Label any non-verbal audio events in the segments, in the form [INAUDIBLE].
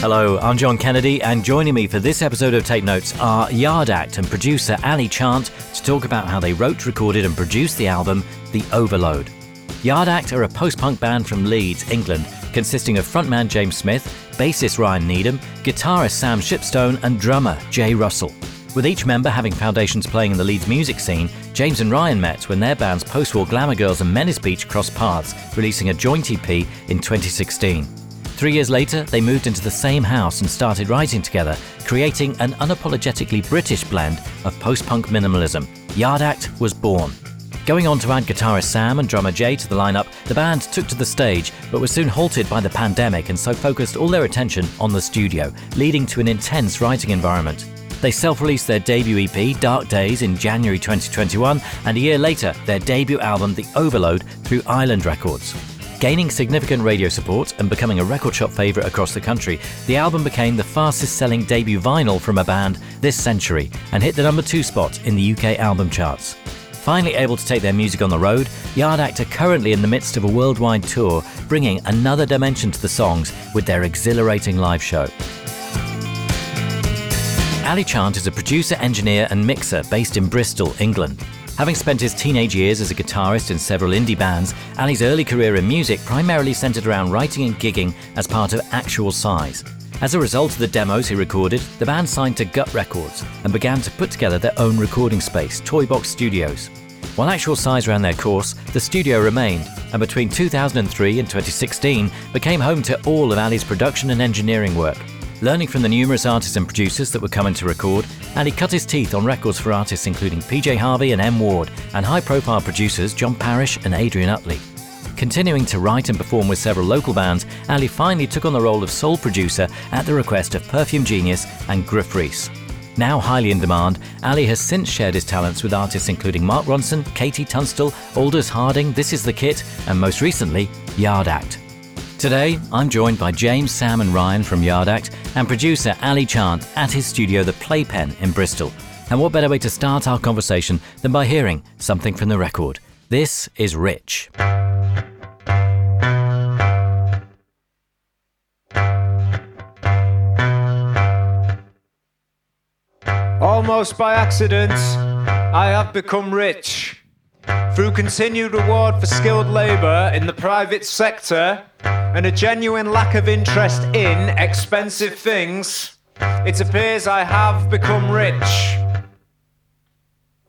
Hello, I'm John Kennedy, and joining me for this episode of Tape Notes are Yard Act and producer Ali Chant to talk about how they wrote, recorded, and produced the album The Overload. Yard Act are a post punk band from Leeds, England, consisting of frontman James Smith, bassist Ryan Needham, guitarist Sam Shipstone, and drummer Jay Russell. With each member having foundations playing in the Leeds music scene, James and Ryan met when their bands Post War Glamour Girls and Menace Beach crossed paths, releasing a joint EP in 2016. Three years later, they moved into the same house and started writing together, creating an unapologetically British blend of post punk minimalism. Yard Act was born. Going on to add guitarist Sam and drummer Jay to the lineup, the band took to the stage, but was soon halted by the pandemic and so focused all their attention on the studio, leading to an intense writing environment. They self released their debut EP, Dark Days, in January 2021, and a year later, their debut album, The Overload, through Island Records. Gaining significant radio support and becoming a record shop favourite across the country, the album became the fastest selling debut vinyl from a band this century and hit the number two spot in the UK album charts. Finally able to take their music on the road, Yard Act are currently in the midst of a worldwide tour, bringing another dimension to the songs with their exhilarating live show. Ali Chant is a producer, engineer, and mixer based in Bristol, England. Having spent his teenage years as a guitarist in several indie bands, Ali's early career in music primarily centered around writing and gigging as part of Actual Size. As a result of the demos he recorded, the band signed to Gut Records and began to put together their own recording space, Toybox Studios. While Actual Size ran their course, the studio remained, and between 2003 and 2016 became home to all of Ali's production and engineering work. Learning from the numerous artists and producers that were coming to record, Ali cut his teeth on records for artists including PJ Harvey and M Ward, and high profile producers John Parish and Adrian Utley. Continuing to write and perform with several local bands, Ali finally took on the role of sole producer at the request of Perfume Genius and Gruff Rhys. Now highly in demand, Ali has since shared his talents with artists including Mark Ronson, KT Tunstall, Aldous Harding, This Is the Kit, and most recently, Yard Act. Today, I'm joined by James, Sam, and Ryan from Yard Act and producer Ali Chant at his studio, The Playpen in Bristol. And what better way to start our conversation than by hearing something from the record? This is Rich. Almost by accident, I have become rich. Through continued reward for skilled labour in the private sector and a genuine lack of interest in expensive things, it appears I have become rich.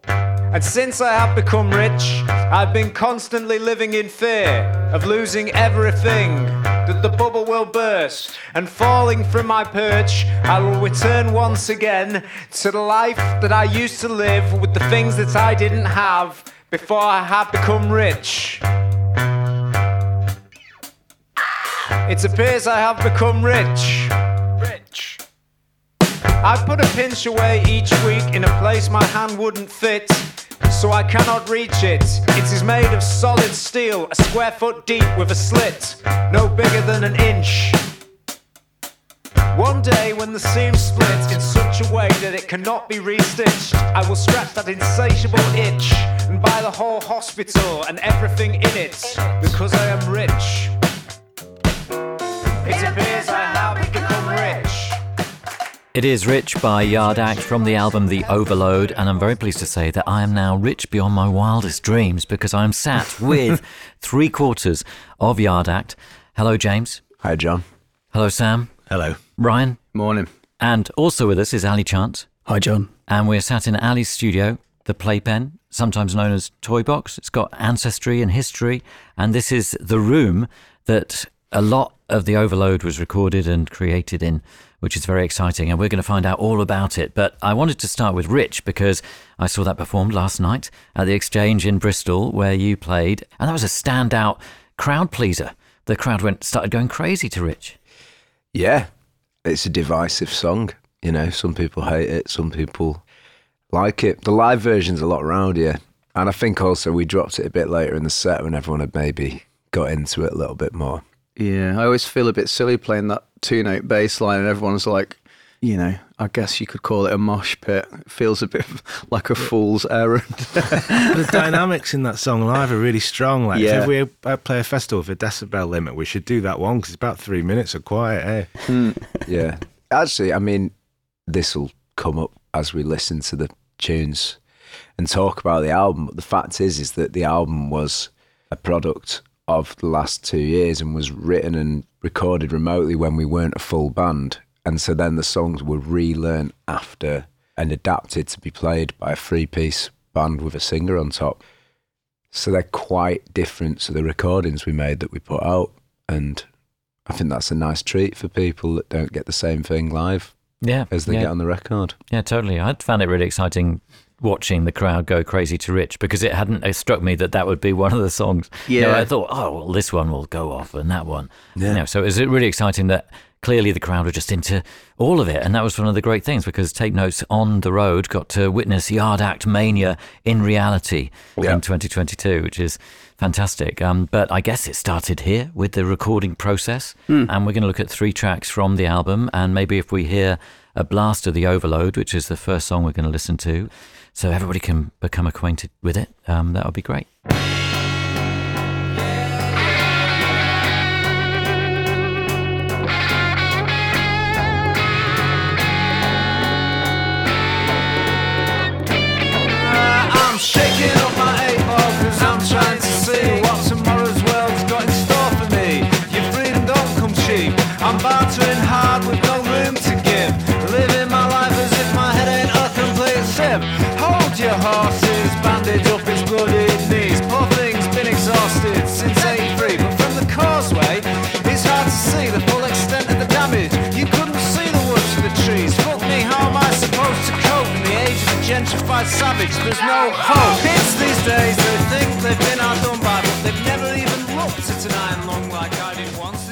And since I have become rich, I've been constantly living in fear of losing everything, that the bubble will burst, and falling from my perch, I will return once again to the life that I used to live with the things that I didn't have before I had become rich. It appears I have become rich. Rich. I put a pinch away each week in a place my hand wouldn't fit, so I cannot reach it. It is made of solid steel, a square foot deep with a slit, no bigger than an inch. One day, when the seam splits in such a way that it cannot be restitched, I will scratch that insatiable itch and buy the whole hospital and everything in it because I am rich. It appears I have become rich. It is Rich by Yard Act from the album The Overload, and I'm very pleased to say that I am now rich beyond my wildest dreams because I'm sat [LAUGHS] with three quarters of Yard Act. Hello, James. Hi, John. Hello, Sam. Hello. Ryan. Morning. And also with us is Ali Chant. Hi, John. And we're sat in Ali's studio, the Playpen, sometimes known as Toy Box. It's got ancestry and history, and this is the room that a lot of the overload was recorded and created in, which is very exciting. And we're going to find out all about it. But I wanted to start with Rich because I saw that performed last night at the Exchange in Bristol where you played, and that was a standout crowd pleaser. The crowd went started going crazy to Rich. Yeah, it's a divisive song. You know, some people hate it, some people Like it. The live version's a lot rowdier. And I think also we dropped it a bit later in the set when everyone had maybe got into it a little bit more. Yeah, I always feel a bit silly playing that two note bass line and everyone's like, you know, I guess you could call it a mosh pit. It feels a bit [LAUGHS] like a fool's errand. [LAUGHS] the dynamics in that song live are really strong. Like, Yeah. if we uh, play a festival with a decibel limit, we should do that one because it's about three minutes of quiet, eh? Yeah. Actually, I mean, this will come up as we listen to the tunes and talk about the album. But the fact is, is that the album was a product of the last two years and was written and recorded remotely when we weren't a full band. And so then the songs were relearned after and adapted to be played by a three piece band with a singer on top. So they're quite different to the recordings we made that we put out. And I think that's a nice treat for people that don't get the same thing live Yeah. as they yeah. get on the record. Yeah, totally. I found it really exciting watching the crowd go crazy to Rich because it hadn't it struck me that that would be one of the songs. You know, Yeah. I thought, oh, well, this one will go off and that one. Yeah. You know, so it was really exciting that clearly the crowd were just into all of it. And that was one of the great things because Tape Notes on the road got to witness Yard Act Mania in reality Yeah. in 2022, which is fantastic. Um, but I guess it started here with the recording process. And we're going to look at three tracks from the album. And maybe if we hear a blast of the Overload, which is the first song we're going to listen to, so everybody can become acquainted with it, um, that would be great. Gentrified savage? There's no hope. Kids these days, they think they've been outdone by, but they've never even looked at an iron like I did once.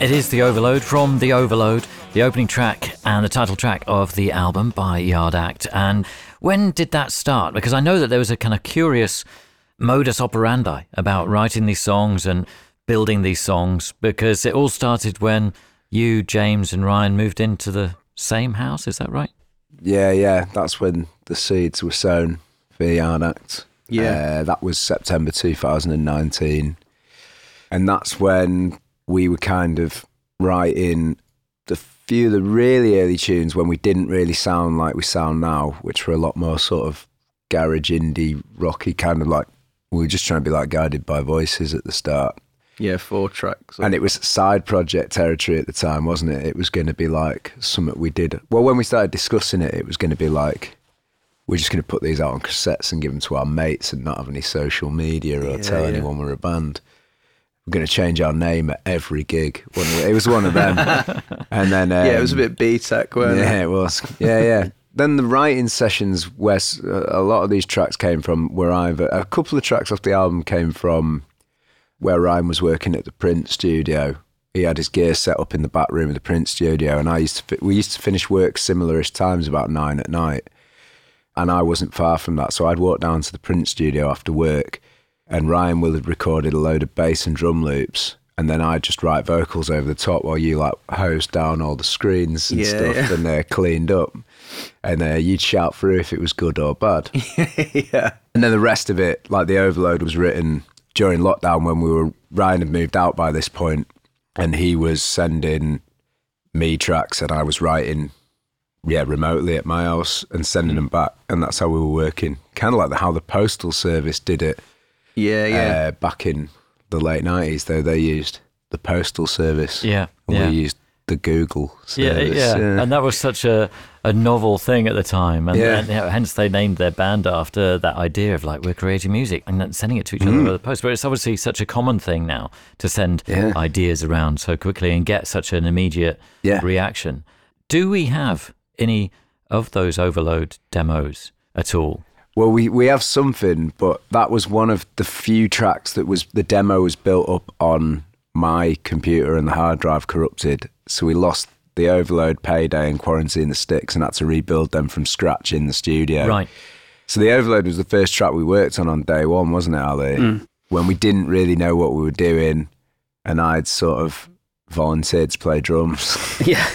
It is The Overload from The Overload, the opening track and the title track of the album by Yard Act. And when did that start? Because I know that there was a kind of curious modus operandi about writing these songs and building these songs because it all started when you, James, and Ryan moved into the same house. Is that right? Yeah, yeah. That's when the seeds were sown for the Yard Act. Yeah. Uh, that was September 2019. And that's when we were kind of writing the few of the really early tunes when we didn't really sound like we sound now, which were a lot more sort of garage indie rocky kind of like we were just trying to be like guided by voices at the start. Yeah, four tracks. And it was side project territory at the time, wasn't it? It was going to be like something we did. Well, when we started discussing it, it was going to be like we're just going to put these out on cassettes and give them to our mates and not have any social media or Yeah, tell yeah. anyone we're a band. We're going to change our name at every gig. It was one of them. [LAUGHS] and then um, yeah, it was a bit BTEC, weren't yeah, it? Yeah, it was. Yeah, yeah. then the writing sessions, where a lot of these tracks came from, were either a couple of tracks off the album came from where Ryan was working at the print studio. He had his gear set up in the back room of the print studio, and I used to fi- we used to finish work similarish times about nine at night, and I wasn't far from that, so I'd walk down to the print studio after work, and Ryan will have recorded a load of bass and drum loops. And then I'd just write vocals over the top while you like hose down all the screens and Yeah, stuff, yeah. and they're cleaned up. And uh, you'd shout through if it was good or bad. [LAUGHS] yeah. And then the rest of it, like the overload, was written during lockdown when we were Ryan had moved out by this point, and he was sending me tracks, and I was writing, yeah, remotely at my house and sending them back, and that's how we were working. Kind of like the, how the postal service did it Yeah, yeah. uh, back in the late nineties. Though they used the postal service, Yeah, and yeah. we used the Google Yeah, service. yeah, and that was such a, a novel thing at the time, and, Yeah. and, you know, hence they named their band after that idea of like we're creating music and then sending it to each other Mm. over the post. But it's obviously such a common thing now to send Yeah. ideas around so quickly and get such an immediate Yeah. reaction. Do we have any of those overload demos at all? Well, we, we have something, but that was one of the few tracks that was the demo was built up on my computer and the hard drive corrupted, so we lost the Overload, Payday, and Quarantine the Sticks, and had to rebuild them from scratch in the studio. Right. So the Overload was the first track we worked on on day one, wasn't it, Ali? Hmm. When we didn't really know what we were doing, and I'd sort of volunteered to play drums. [LAUGHS] Yeah.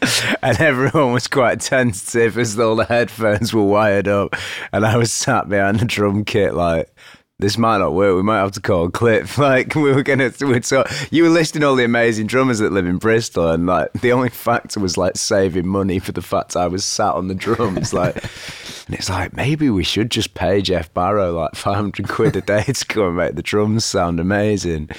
[LAUGHS] and everyone was quite tentative as though the headphones were wired up. And I was sat behind the drum kit like, this might not work. We might have to call Cliff. [LAUGHS] Like we were gonna. We'd so you were listing all the amazing drummers that live in Bristol, and like the only factor was like saving money for the fact I was sat on the drums. Like, [LAUGHS] and it's like maybe we should just pay Geoff Barrow like five hundred quid a day [LAUGHS] to come and make the drums sound amazing.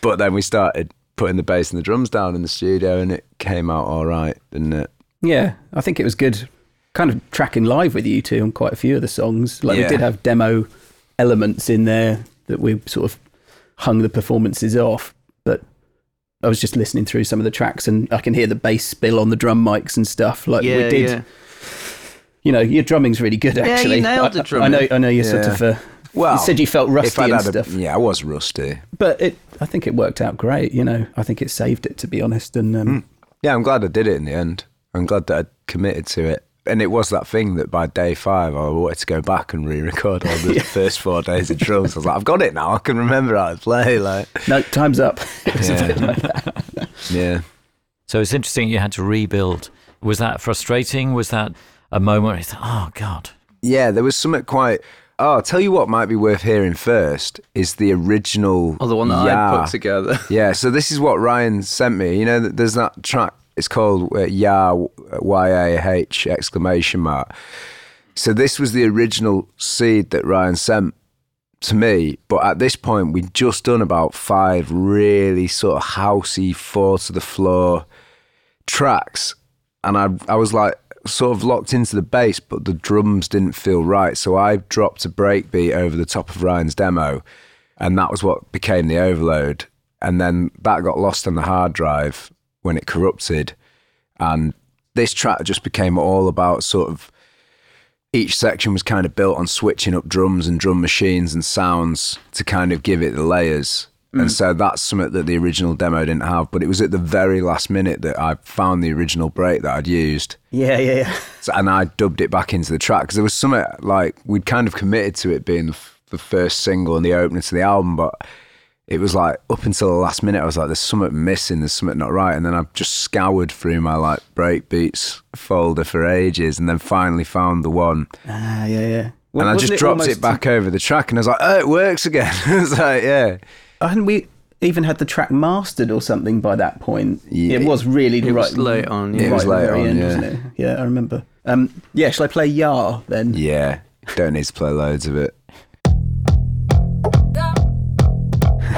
But then we started putting the bass and the drums down in the studio, and it came out all right, didn't it? Yeah, I think it was good. Kind of tracking live with you two on quite a few of the songs. Like Yeah. we did have demo elements in there that we sort of hung the performances off. But I was just listening through some of the tracks, and I can hear the bass spill on the drum mics and stuff. Like yeah, we did. yeah. You know, your drumming's really good. yeah you Actually, nailed the I- I, know. I know you're sort of. Uh, Well, you said you felt rusty and had a- stuff, yeah, I was rusty. but it. I think it worked out great. You know, I think it saved it. To be honest, and um, Yeah, I'm glad I did it in the end. I'm glad that I committed to it. And it was that thing that by day five, I wanted to go back and re-record all the [LAUGHS] first four days of drums. I was like, I've got it now. I can remember how to play. Like, no, time's up. [LAUGHS] It was a Yeah. like yeah. So it's interesting you had to rebuild. Was that frustrating? Was that a moment where you thought, oh, God? Yeah, there was something quite. Oh, I'll tell you what might be worth hearing first is the original. Oh, the one that I Yeah. put together. [LAUGHS] Yeah, so this is what Ryan sent me. You know, there's that track. It's called uh, Ya Y A H exclamation mark. So this was the original seed that Ryan sent to me. But at this point, we'd just done about five really sort of housey, four to the floor tracks, and I I was like sort of locked into the bass, but the drums didn't feel right. So I dropped a breakbeat over the top of Ryan's demo, and that was what became the overload. And then that got lost on the hard drive when it corrupted, and this track just became all about sort of each section was kind of built on switching up drums and drum machines and sounds to kind of give it the layers. And mm. so that's something that the original demo didn't have. But it was at the very last minute that I found the original break that I'd used. Yeah, yeah, yeah. So, and I dubbed it back into the track because there was something like we'd kind of committed to it being the, f- the first single and the opener to the album, but it was like up until the last minute, I was like, "There's something missing. There's something not right." And then I've just scoured through my like breakbeats folder for ages, and then finally found the one, Ah, yeah, yeah. and I just dropped it back over the track, and I was like, "Oh, it works again." [LAUGHS] I was like, "Yeah." Hadn't we even had the track mastered or something by that point? Yeah. It was really It right. was late on, yeah. It right was at late on, end, yeah. wasn't it? Yeah, I remember. Um, yeah, shall I play Yar then? Yeah, don't need to play loads of it.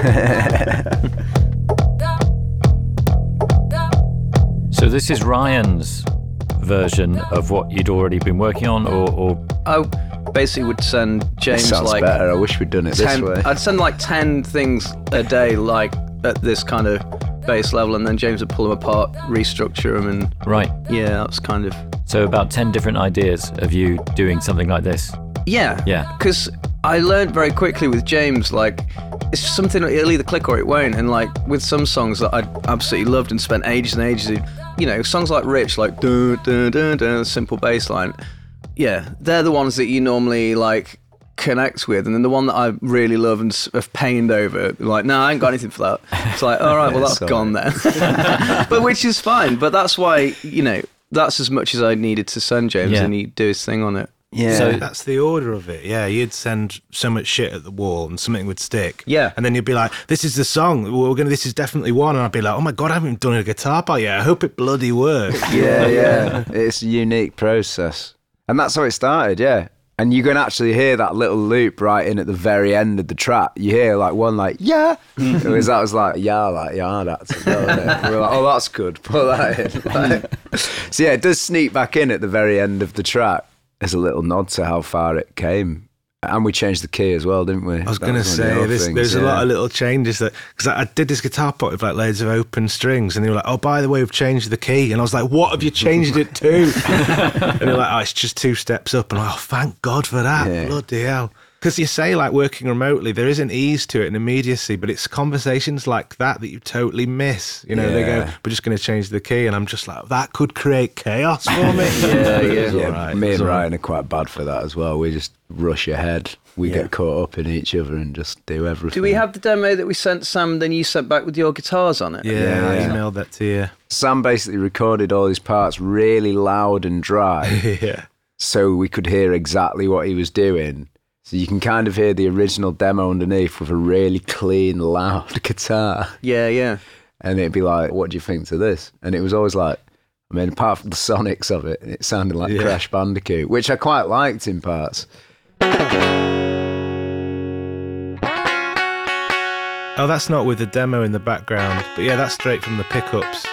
[LAUGHS] So this is Ryan's version of what you'd already been working on, or, or I basically would send James Sounds like better. I wish we'd done it this way. I'd send like 10 things a day, like at this kind of base level, and then James would pull them apart, restructure them, and right? yeah, that's kind of. So about ten different ideas of you doing something like this. Yeah. Yeah. Because I learned very quickly with James, like, it's just something that it'll either click or it won't. And like with some songs that I absolutely loved and spent ages and ages, in, you know, songs like Rich, like, dun, dun, dun, dun, simple bass line. Yeah, they're the ones that you normally like connect with. And then the one that I really love and have pained over, like, no, I ain't got anything for that. It's like, all right, well, [LAUGHS] that's gone then. [LAUGHS] but which is fine. But that's why, you know, that's as much as I needed to send James Yeah. and he'd do his thing on it. Yeah. So- That's the order of it. Yeah, you'd send so much shit at the wall and something would stick. Yeah. And then you'd be like, this is the song. We're going to, this is definitely one. And I'd be like, oh my God, I haven't done a guitar part yet. I hope it bloody works. [LAUGHS] Yeah, yeah. It's a unique process. And that's how it started, yeah. And you can actually hear that little loop right in at the very end of the track. You hear like one like, yeah. [LAUGHS] it was that was like, yeah, like, yeah, that's as well, isn't? We were like, oh, that's good. Put that in. [LAUGHS] Like- so yeah, it does sneak back in at the very end of the track as a little nod to how far it came. And we changed the key as well, didn't we? I was going to say, there's, there's a lot of little changes that because I, I did this guitar part with like loads of open strings, and they were like, "Oh, by the way, we've changed the key," and I was like, "What have you changed it to?" [LAUGHS] and they're like, "Oh, it's just two steps up," and I'm like, "Oh, thank God for that! Yeah. Bloody hell!" Because you say like working remotely, there is an ease to it and immediacy, but it's conversations like that that you totally miss. You know, they go, "We're just going to change the key," and I'm just like, that could create chaos for me. [LAUGHS] Yeah, yeah. It's Yeah, all right, me and all right. Ryan are quite bad for that as well. We just rush ahead. We get caught up in each other and just do everything. Do we have the demo that we sent Sam? Then you sent back with your guitars on it. Yeah, Yeah, I emailed that to you. Sam basically recorded all his parts really loud and dry, [LAUGHS] yeah. so we could hear exactly what he was doing. So you can kind of hear the original demo underneath with a really clean, loud [LAUGHS] guitar. yeah, yeah. And it'd be like, what do you think to this? And it was always like, I mean, apart from the sonics of it, it sounded like Yeah. Crash Bandicoot, which I quite liked in parts. Oh, that's not with the demo in the background, but yeah, that's straight from the pickups.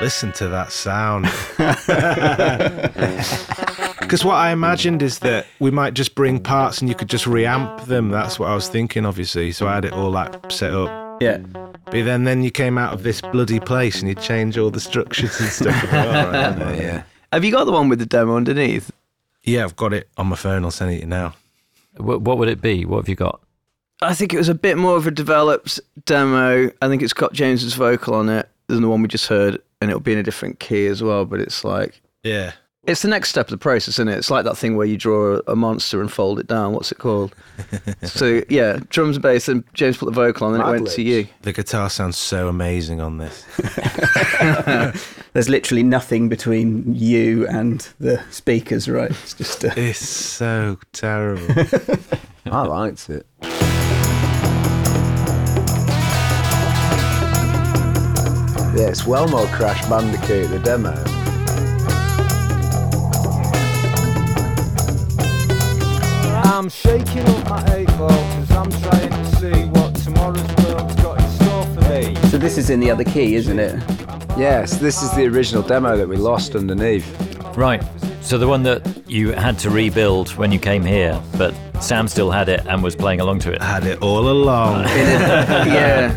Listen to that sound. [LAUGHS] [LAUGHS] Because what I imagined is that we might just bring parts and you could just reamp them. That's what I was thinking, obviously. So I had it all like set up. Yeah. But then, then you came out of this bloody place and you change all the structures and stuff. I thought, all right, [LAUGHS] yeah. Have you got the one with the demo underneath? yeah, I've got it on my phone. I'll send it to you now. What, what would it be? What have you got? I think it was a bit more of a developed demo. I think it's got James's vocal on it than the one we just heard, and it'll be in a different key as well. But it's like Yeah. It's the next step of the process, isn't it? It's like that thing where you draw a monster and fold it down. What's it called? [LAUGHS] so yeah, drums and bass, and James put the vocal on, and it went to you. The guitar sounds so amazing on this. [LAUGHS] There's literally nothing between you and the speakers, right? It's just uh, It's so terrible. [LAUGHS] I liked it. Yeah, it's well more Crash Bandicoot, the demo. I'm shaking up my eight ball because I'm trying to see what tomorrow's world's got in store for me. so. This is in the other key, isn't it? Yes, this is the original demo that we lost underneath. Right. So the one that you had to rebuild when you came here, but Sam still had it and was playing along to it. Had it all along. [LAUGHS] yeah,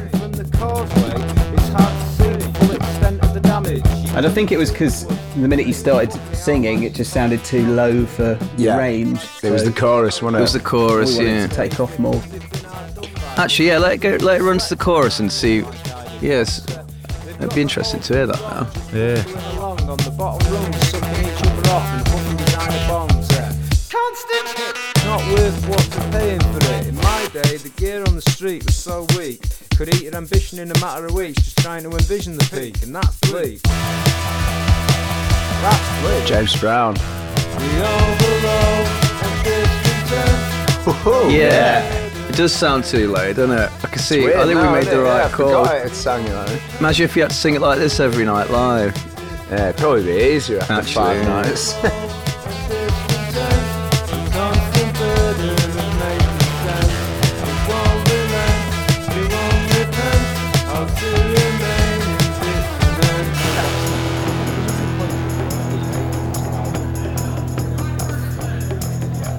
And I think it was because the minute he started singing, it just sounded too low for Yeah. range. It was so the chorus, wasn't it? it was the chorus. wanted Yeah, to take off more. actually, yeah. Let it go. Let it run to the chorus and see. Yes, it'd be interesting to hear that now. Yeah. along on the bottom rung, sucking each other off and puffing designer bombs. Constant hits, not worth what you're paying for it. In my day, the gear on the street was so weak, could eat your ambition in a matter of weeks, just trying to envision the peak, and that's bleak. James Brown. The overload and this return. Yeah. It does sound too low, doesn't it? I can see. Oh, weird I think we made the? Yeah, right I call. forgot it sang like. Imagine if you had to sing it like this every night live. Yeah, it'd probably be easier after Actually, five yeah. nights. [LAUGHS]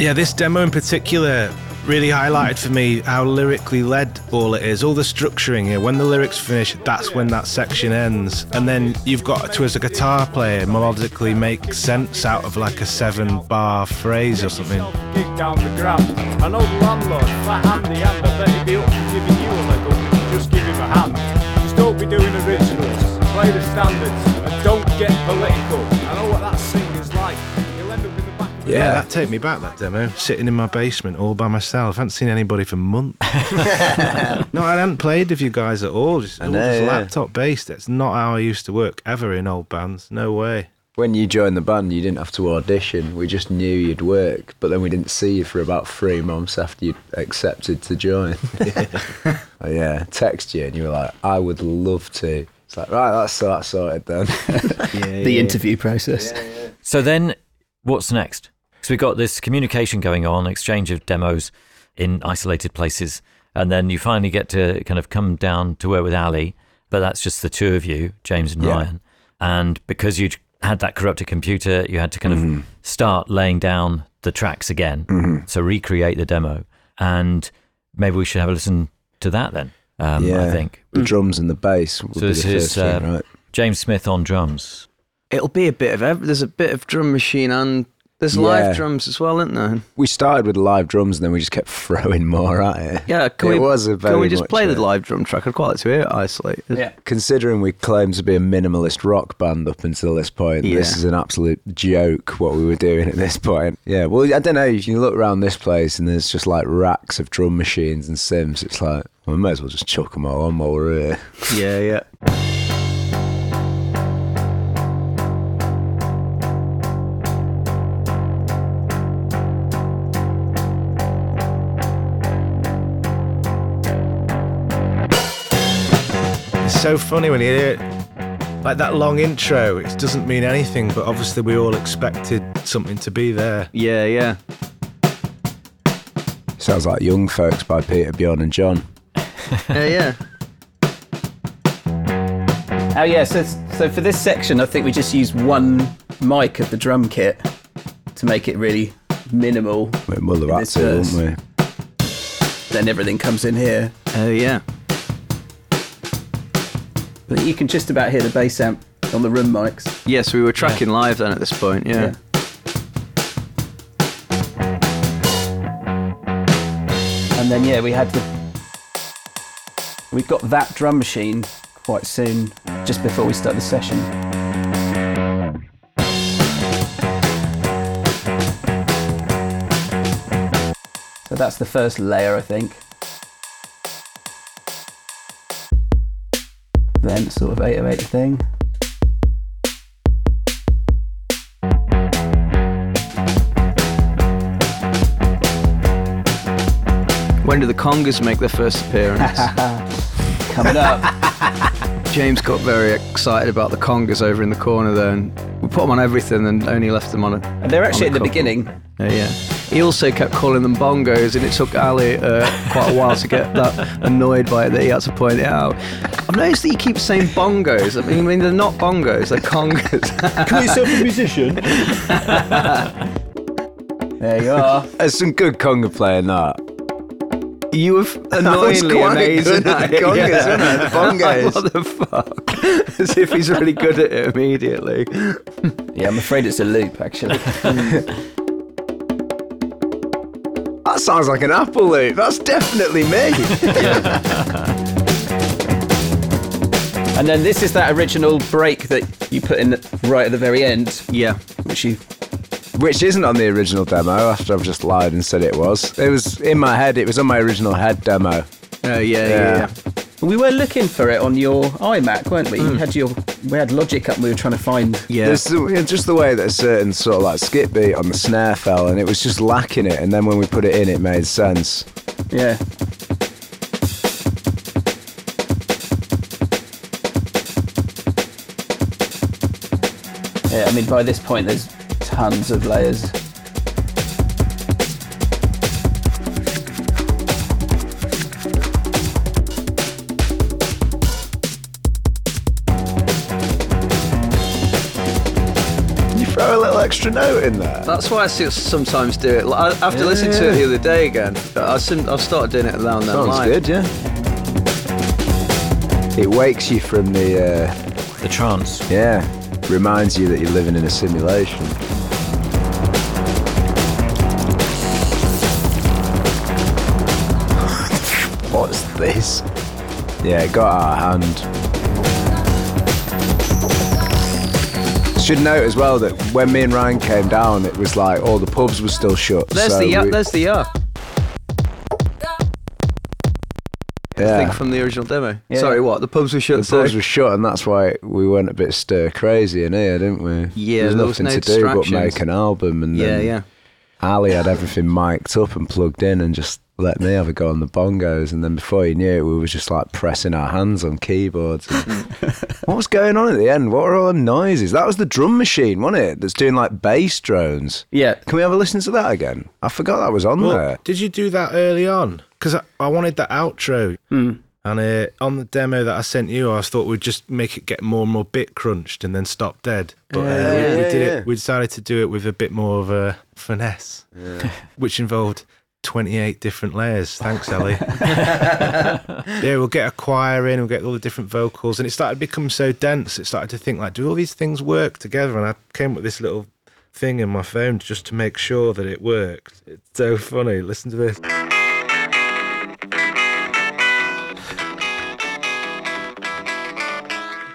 Yeah, this demo in particular really highlighted for me how lyrically led all it is. All the structuring here. When the lyrics finish, that's when that section ends. And then you've got to, as a guitar player, melodically make sense out of like a seven bar phrase or something. Just don't be doing originals, play the standards, and don't get political. The back of the Yeah, that take me back, that demo. Sitting in my basement all by myself. I hadn't seen anybody for months. [LAUGHS] [LAUGHS] no, I hadn't played with you guys at all. Just, all know, just yeah. laptop based. That's not how I used to work ever in old bands. No way. when you joined the band, you didn't have to audition. We just knew you'd work, but then we didn't see you for about three months after you'd accepted to join. [LAUGHS] Oh, yeah, text you and you were like, "I would love to." It's like, right, that's so that's sorted then. The interview process. So then, what's next? So we've got this communication going on, exchange of demos in isolated places, and then you finally get to kind of come down to work with Ali, but that's just the two of you, James and Yeah. Ryan. And because you had that corrupted computer, you had to kind of start laying down the tracks again, so recreate the demo. And maybe we should have a listen to that then. Um, yeah, I think the drums and the bass. Would So be this the is, first thing, uh, right? James Smith on drums. It'll be a bit of ev- there's a bit of drum machine and There's Yeah. live drums as well, isn't there? We started with live drums and then we just kept [LAUGHS] throwing more at it. Yeah, can it we, was a very can we just much play a- the live drum track? I'd quite like to hear it isolated. Yeah. Considering we claimed to be a minimalist rock band up until this point, this is an absolute joke what we were doing at this point. Yeah, well, I don't know. If you look around this place and there's just like racks of drum machines and synths, it's like, well, we may as well just chuck them all on while we're here. Yeah, yeah. [LAUGHS] so funny when you hear it. Like that long intro, it doesn't mean anything, but obviously we all expected something to be there. Yeah, yeah. Sounds like Young Folks by Peter, Bjorn, and John. [LAUGHS] Yeah, yeah. Oh yeah, so so for this section, I think we just use one mic of the drum kit to make it really minimal. We will have In had this to, verse. won't we? Then everything comes in here. Oh, yeah. But you can just about hear the bass amp on the room mics. Yes, we were tracking live then at this point, yeah. And then yeah, we had the we got that drum machine quite soon, just before we start the session. So that's the first layer, I think. Then sort of 808 thing. When did the congas make their first appearance? [LAUGHS] Coming up. [LAUGHS] James got very excited about the congas over in the corner there, and we put them on everything and only left them on it. And they're actually at the couple. beginning. Yeah, yeah. He also kept calling them bongos, and it took Ali uh, quite a while to get that [LAUGHS] annoyed by it that he had to point it out. I've noticed that you keep saying bongos. I mean, I mean they're not bongos, they're congas. Call yourself a musician. [LAUGHS] there you are. There's some good conga playing that. You were annoyingly quite amazing good at at the congas, yeah. wasn't I? [LAUGHS] The bongos. what the fuck? As if he's really good at it immediately. Yeah, I'm afraid it's a loop, actually. That sounds like an apple loop. That's definitely me. [LAUGHS] and then this is that original break that you put in right at the very end, Yeah. which you. Which isn't on the original demo after I've just lied and said it was. It was in my head, it was on my original head demo. Oh, yeah, yeah, Yeah. yeah. We were looking for it on your iMac, weren't we? You hmm. had your. We had Logic up. and We were trying to find. Yeah. There's the, just the way that a certain sort of like skip beat on the snare fell, and it was just lacking it. And then when we put it in, it made sense. Yeah. Yeah, I mean, by this point, there's tons of layers. Extra note in there. That's why I see- sometimes do it. Like, I- After listening to it the other day again, I sim- I've started doing it now and then. Sounds live. good, yeah. It wakes you from the, uh, The trance. yeah, reminds you that you're living in a simulation. [LAUGHS] What's this? Yeah, it got our hand. Should note as well that when me and Ryan came down, it was like all the pubs were still shut. There's so the yeah, we- there's the yeah. yeah. thing from the original demo. Yeah. Sorry, what? The pubs were shut. the so- pubs were shut, and that's why we went a bit stir crazy in here, didn't we? Yeah, There's there was nothing no to do but make an album, and yeah, then yeah. Ali had everything mic'd up and plugged in, and just let me have a go on the bongos. And then before you knew it, we were just like pressing our hands on keyboards. [LAUGHS] what was going on at the end? What were all the noises? That was the drum machine, wasn't it? That's doing like bass drones. Yeah. Can we have a listen to that again? I forgot that was on Well, there. did you do that early on? Because I, I wanted the outro. Hmm. And uh, on the demo that I sent you, I thought we'd just make it get more and more bit crunched and then stop dead. But uh, we, we Yeah, did yeah. it. We decided to do it with a bit more of a finesse, which involved 28 different layers. Thanks, Ellie. [LAUGHS] yeah, we'll get a choir in, we'll get all the different vocals, and it started to become so dense. It started to think like, do all these things work together? And I came up with this little thing in my phone just to make sure that it worked. It's so funny. Listen to this.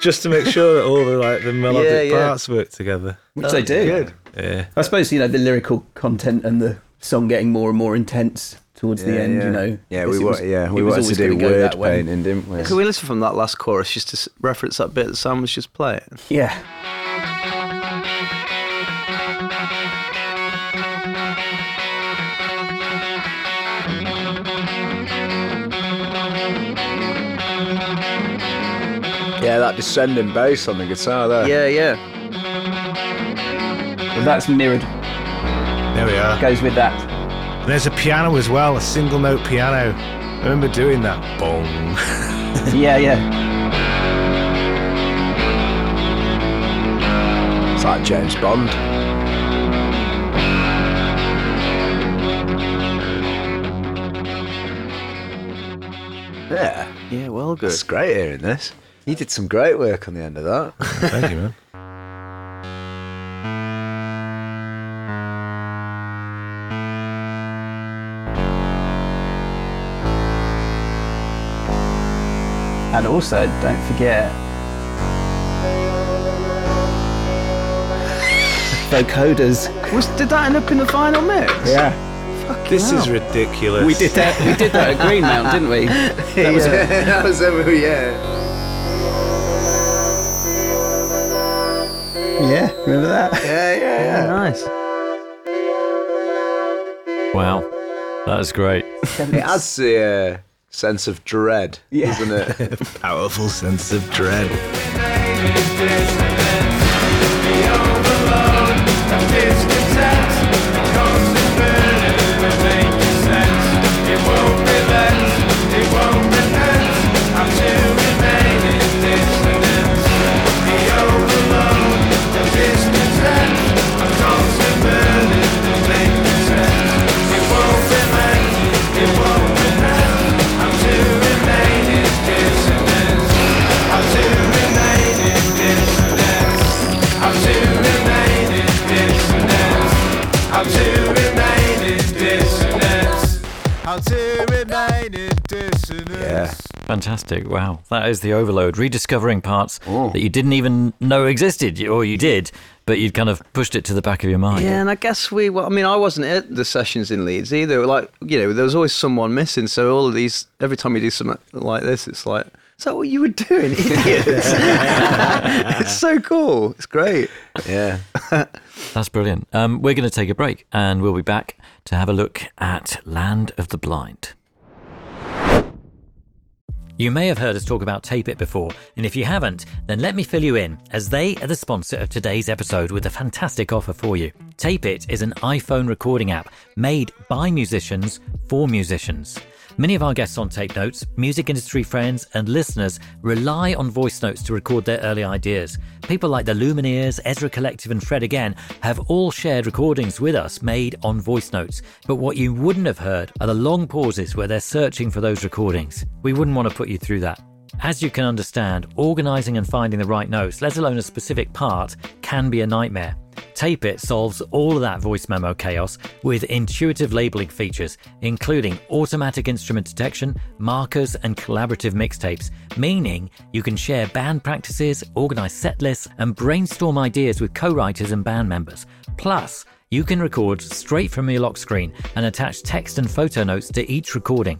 Just to make sure that all the like the melodic Yeah, yeah. parts work together. Which they oh, do. Good. Yeah. I suppose you know the lyrical content and the song getting more and more intense towards the Yeah, end. yeah. You know. Yeah, we it wa- was- yeah we it was wanted to always do gonna go word that way. painting, didn't we? Can we listen from that last chorus just to s- reference that bit that Sam was just playing? Yeah. Yeah, that descending bass on the guitar there. Yeah, yeah. But that's mirrored. There we are. Goes with that. And there's a piano as well, a single note piano. I remember doing that. Bong. [LAUGHS] Yeah, yeah. It's like James Bond. Yeah, Yeah, well, good. it's great hearing this. You did some great work on the end of that. [LAUGHS] Thank you, man. And also, don't forget. Vocoders. Was, did that end up in the final mix? Yeah. This is ridiculous. We did that. We did that at Greenmount, didn't we? [LAUGHS] That was a, that was every yeah. Remember that? Yeah, yeah, [LAUGHS] yeah. Nice. Wow. That was great. It [LAUGHS] adds the uh, sense of dread, Yeah. doesn't it? [LAUGHS] Powerful sense of dread. Yeah. Fantastic. Wow. That is the overload. Rediscovering parts that you didn't even know existed, or you did, but you'd kind of pushed it to the back of your mind. Yeah, and I guess we. Well, I mean, I wasn't at the sessions in Leeds either. Like, you know, there was always someone missing. So all of these, every time you do something like this, it's like, is that what you were doing, idiots? [LAUGHS] [LAUGHS] it's so cool. It's great. Yeah. [LAUGHS] That's brilliant. Um, we're going to take a break and we'll be back to have a look at Land of the Blind. You may have heard us talk about Tape It before, and if you haven't, then let me fill you in, as they are the sponsor of today's episode with a fantastic offer for you. Tape It is an iPhone recording app made by musicians for musicians. Many of our guests on Tape Notes, music industry friends, and listeners rely on voice notes to record their early ideas. People like the Lumineers, Ezra Collective, and Fred Again have all shared recordings with us made on voice notes. But what you wouldn't have heard are the long pauses where they're searching for those recordings. We wouldn't want to put you through that. As you can understand, organising and finding the right notes, let alone a specific part, can be a nightmare. Tape It solves all of that voice memo chaos with intuitive labeling features, including automatic instrument detection, markers, and collaborative mixtapes, meaning you can share band practices, organize set lists, and brainstorm ideas with co writers and band members. Plus, you can record straight from your lock screen and attach text and photo notes to each recording.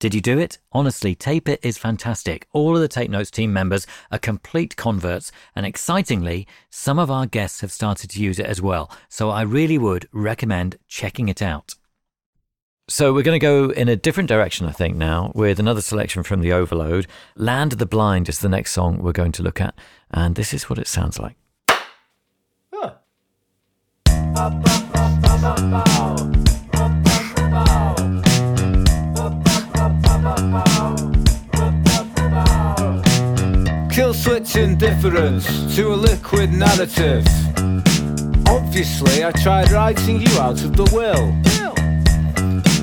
Did you do it? Honestly, Tape It is fantastic. All of the Tape Notes team members are complete converts, and excitingly, some of our guests have started to use it as well. So I really would recommend checking it out. So we're going to go in a different direction, I think, now with another selection from the Overload. Land of the Blind is the next song we're going to look at, and this is what it sounds like. Kill switch indifference to a liquid narrative. Obviously, I tried writing you out of the will.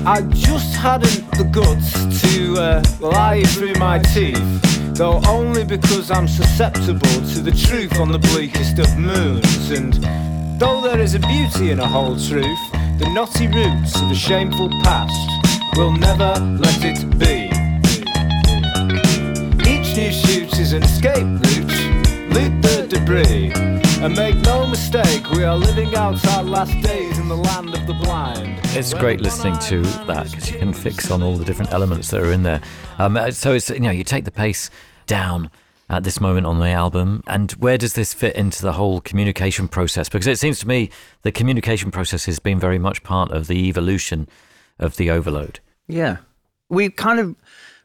I just hadn't the guts to uh, lie through my teeth, though only because I'm susceptible to the truth on the bleakest of moons. And though there is a beauty in a whole truth, the knotty roots of a shameful past will never let it be. Each new shoot is an escape route. Loot the debris. And make no mistake, we are living out our last days in the land of the blind. It's great listening to that because you can fix on all the different elements that are in there. Um, so it's you know you take the pace down at this moment on the album, and where does this fit into the whole communication process? Because it seems to me the communication process has been very much part of the evolution of the Overload. Yeah. We kind of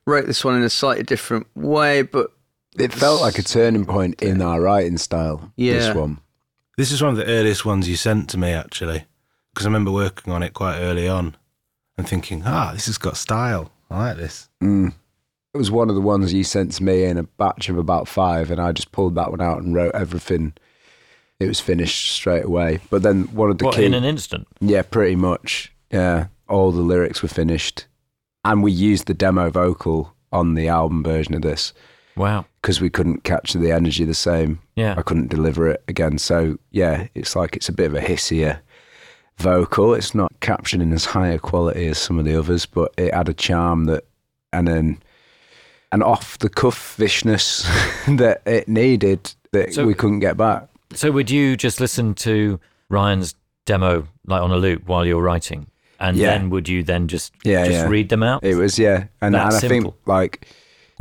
wrote this one in a slightly different way, but It felt like a turning point in our writing style. Yeah. This one. This is one of the earliest ones you sent to me, actually, because I remember working on it quite early on and thinking, ah, this has got style. I like this. Mm. It was one of the ones you sent to me in a batch of about five, and I just pulled that one out and wrote everything. It was finished straight away. But then one of the What key, in an instant? yeah, pretty much, yeah, all the lyrics were finished, and we used the demo vocal on the album version of this Wow. because we couldn't capture the energy the same. Yeah. I couldn't deliver it again. So yeah, it's like it's a bit of a hissier vocal. It's not captured in as high a quality as some of the others, but it had a charm that, and then an off the cuffishness [LAUGHS] that it needed that So- we couldn't get back. So would you just listen to Ryan's demo like on a loop while you're writing, and Yeah. then would you then just Yeah, just yeah. read them out? It was yeah, and, and I think like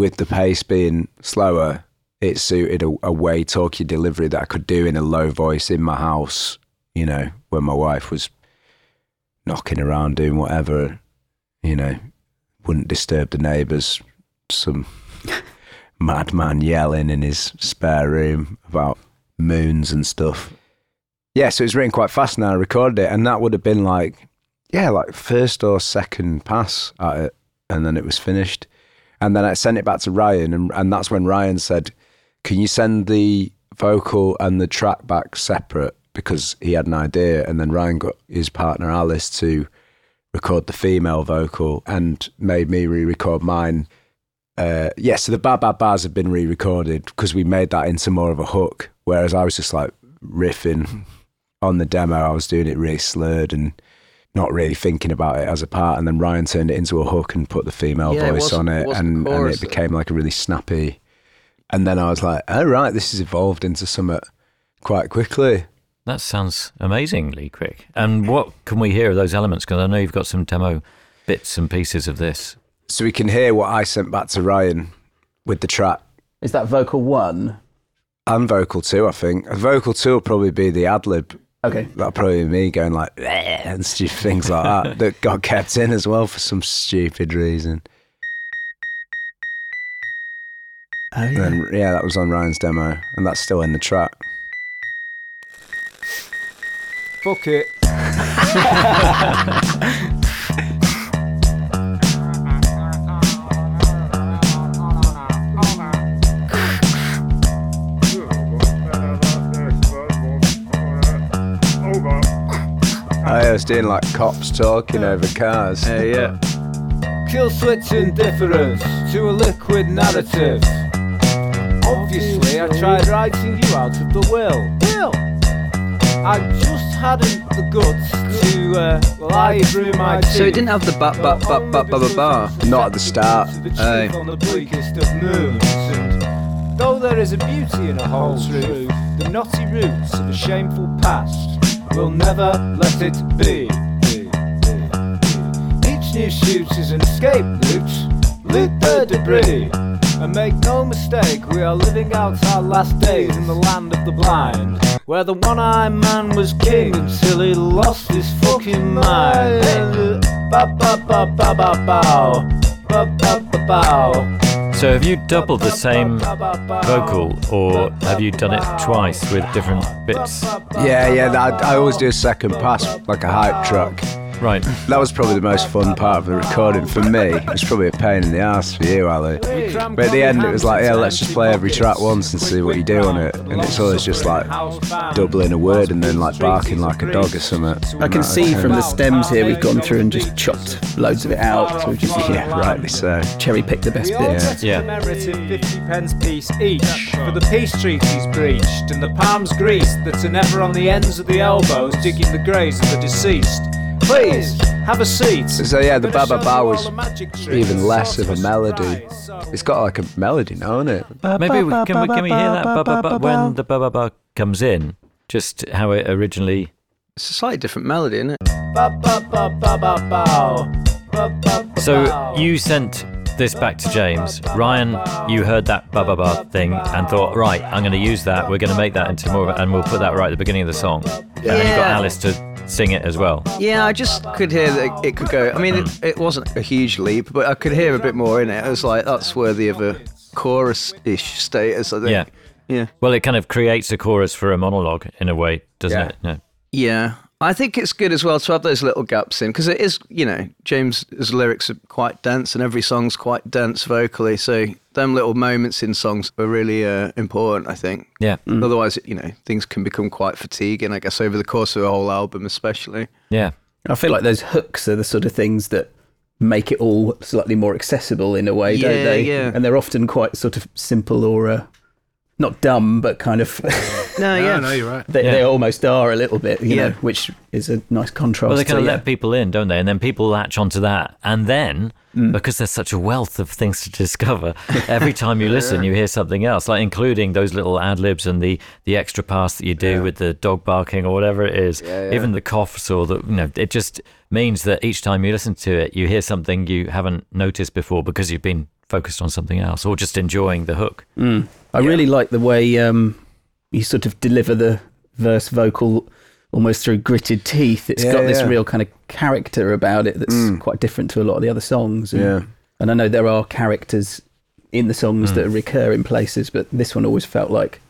with the pace being slower, it suited a, a way talky delivery that I could do in a low voice in my house. You know, when my wife was knocking around doing whatever, you know, wouldn't disturb the neighbours. Some [LAUGHS] madman yelling in his spare room about moons and stuff. Yeah, so it was written quite fast and I recorded it, and that would have been like, yeah, like first or second pass at it, and then it was finished. And then I sent it back to Ryan, and, and that's when Ryan said, Can you send the vocal and the track back separate? Because he had an idea. And then Ryan got his partner Alice to record the female vocal and made me re record mine. Uh, yeah, so the Bad Bad Bars have been re recorded because we made that into more of a hook. Whereas I was just like riffing [LAUGHS] on the demo, I was doing it really slurred and not really thinking about it as a part. And then Ryan turned it into a hook and put the female Yeah, it voice wasn't- on it, wasn't and, and it became like a really snappy. And then I was like, "Oh right, this has evolved into something quite quickly." That sounds amazingly quick. And what can we hear of those elements? Because I know you've got some demo bits and pieces of this. So we can hear what I sent back to Ryan with the track Is that vocal one? and vocal two. I think vocal two will probably be the ad lib. Okay. That'll probably be me going like and stupid things like that [LAUGHS] that got kept in as well for some stupid reason. Oh, And then yeah, that was on Ryan's demo, and that's still in the track. Fuck it. [LAUGHS] I was doing like cops talking over cars. uh, yeah. Kill switch indifference to a liquid narrative. Obviously, I tried writing you out of the will. Will. I just hadn't the guts to uh, lie through my teeth. So it didn't have the ba ba ba ba ba ba ba. Not at the start. To the truth Aye. on the bleakest of moons. And though there is a beauty in a whole truth, the knotty roots of a shameful past will never let it be. Each new shoot is an escape route. Loot the debris. And make no mistake, we are living out our last days in the land of the blind. Where the one eyed man was king until he lost his fucking mind. Ba ba ba ba ba bow. Ba ba ba bow. So have you doubled the same vocal, or have you done it twice with different bits? Yeah, yeah. I, I always do a second pass, like a hype track. Right. That was probably the most fun part of the recording for me. It was probably a pain in the ass for you, Ali. But at the end, it was like, yeah, let's just play every track once and see what you do on it. And it's always just like doubling a word and then like barking like a dog or something. I can see from the stems here we've gone through and just chopped loads of it out. So we've just Yeah, rightly so. cherry picked the best bits. Yeah. Testament merited 50 pence piece each for the peace treaties breached and the palms greased that are never on the ends of the elbows digging the graves of the deceased. Please, have a seat. So yeah, the Gonna Baba Ba was all the magic tricks even less of a melody. It's got like a melody now, isn't it? Maybe we, can, we, can we hear that ba, ba, ba, when the ba ba ba comes in? Just how it originally. It's a slightly different melody, isn't it? Ba ba ba ba ba bow. Ba ba ba So you sent this back to James. Ryan, you heard that ba ba ba thing and thought, right, I'm going to use that. We're going to make that into more of it, and we'll put that right at the beginning of the song. And then you got Yeah. Alice to sing it as well. Yeah, I just could hear that it could go. I mean, it, it wasn't a huge leap, but I could hear a bit more in it. I was like, that's worthy of a chorus-ish status. I think. Yeah. Yeah. Well, it kind of creates a chorus for a monologue in a way, doesn't Yeah. it? Yeah. Yeah. I think it's good as well to have those little gaps in because it is, you know, James's lyrics are quite dense and every song's quite dense vocally. So them little moments in songs are really uh, important, I think. Yeah. Otherwise, you know, things can become quite fatiguing, I guess, over the course of a whole album, especially. Yeah. I feel like those hooks are the sort of things that make it all slightly more accessible in a way, don't they? yeah. And they're often quite sort of simple or uh, not dumb, but kind of No, [LAUGHS] No, yeah. no, you're right. they, Yeah. they almost are a little bit, you Yeah. know, which is a nice contrast. Well, they kind to, of yeah. let people in, don't they? And then people latch onto that. And then, Mm. because there's such a wealth of things to discover, [LAUGHS] every time you listen, you hear something else, like including those little ad libs and the, the extra pass that you do with the dog barking or whatever it is. Yeah, yeah. Even the coughs or the, you know, it just means that each time you listen to it, you hear something you haven't noticed before because you've been focused on something else or just enjoying the hook. Mm. I really like the way um, you sort of deliver the verse vocal almost through gritted teeth. It's Yeah, got this yeah. real kind of character about it that's Mm. quite different to a lot of the other songs. And, Yeah. and I know there are characters in the songs Mm. that recur in places, but this one always felt like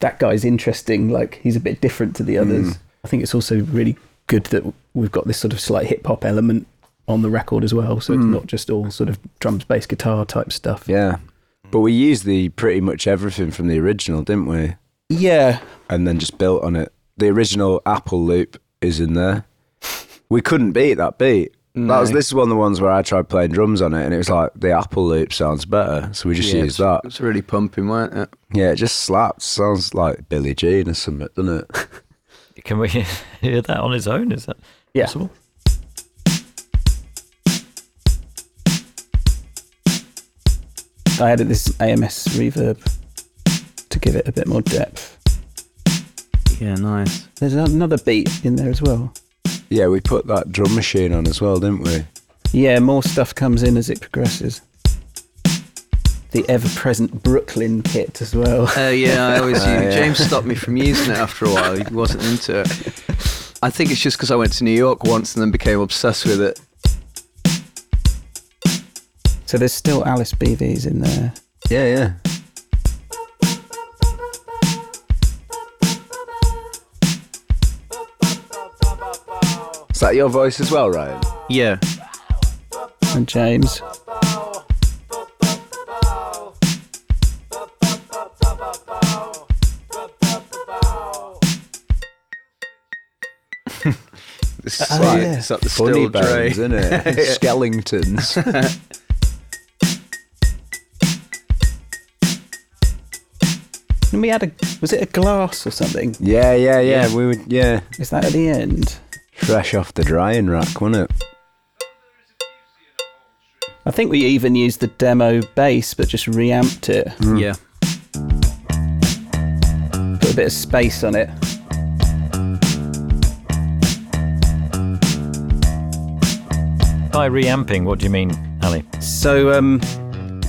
that guy's interesting. Like he's a bit different to the others. Mm. I think it's also really good that we've got this sort of slight hip hop element on the record as well. So it's Mm. not just all sort of drums, bass, guitar type stuff. Yeah. But we used the pretty much everything from the original, didn't we? Yeah. And then just built on it. The original Apple loop is in there. We couldn't beat that beat. No. That was this is one of the ones where I tried playing drums on it, and it was like the Apple loop sounds better, so we just Yeah, used that. It's really pumping, weren't it? Yeah, it just slaps. Sounds like Billie Jean or something, doesn't it? [LAUGHS] Can we [LAUGHS] hear that on its own? Is that Yeah. possible? I added this AMS reverb to give it a bit more depth. Yeah, nice. There's another beat in there as well. yeah, we put that drum machine on as well, didn't we? Yeah, more stuff comes in as it progresses. The ever present Brooklyn kit as well. Uh, yeah, I [LAUGHS] always Oh, use, yeah. James stopped me from using it after a while. He wasn't into it. I think it's just because I went to New York once and then became obsessed with it. So there's still Alice BVs in there. Yeah, yeah. Is that your voice as well, Ryan? Yeah. And James. [LAUGHS] This is Oh, like, yeah. it's like the Funny still bones, isn't it? [LAUGHS] Skellingtons. [LAUGHS] And we had a was it a glass or something? yeah, yeah, yeah. Yeah. We would, yeah. Is that at the end? Fresh off the drying rack, wasn't it? I think we even used the demo bass but just reamped it. Yeah. Put a bit of space on it. By reamping, what do you mean, Ali? So um,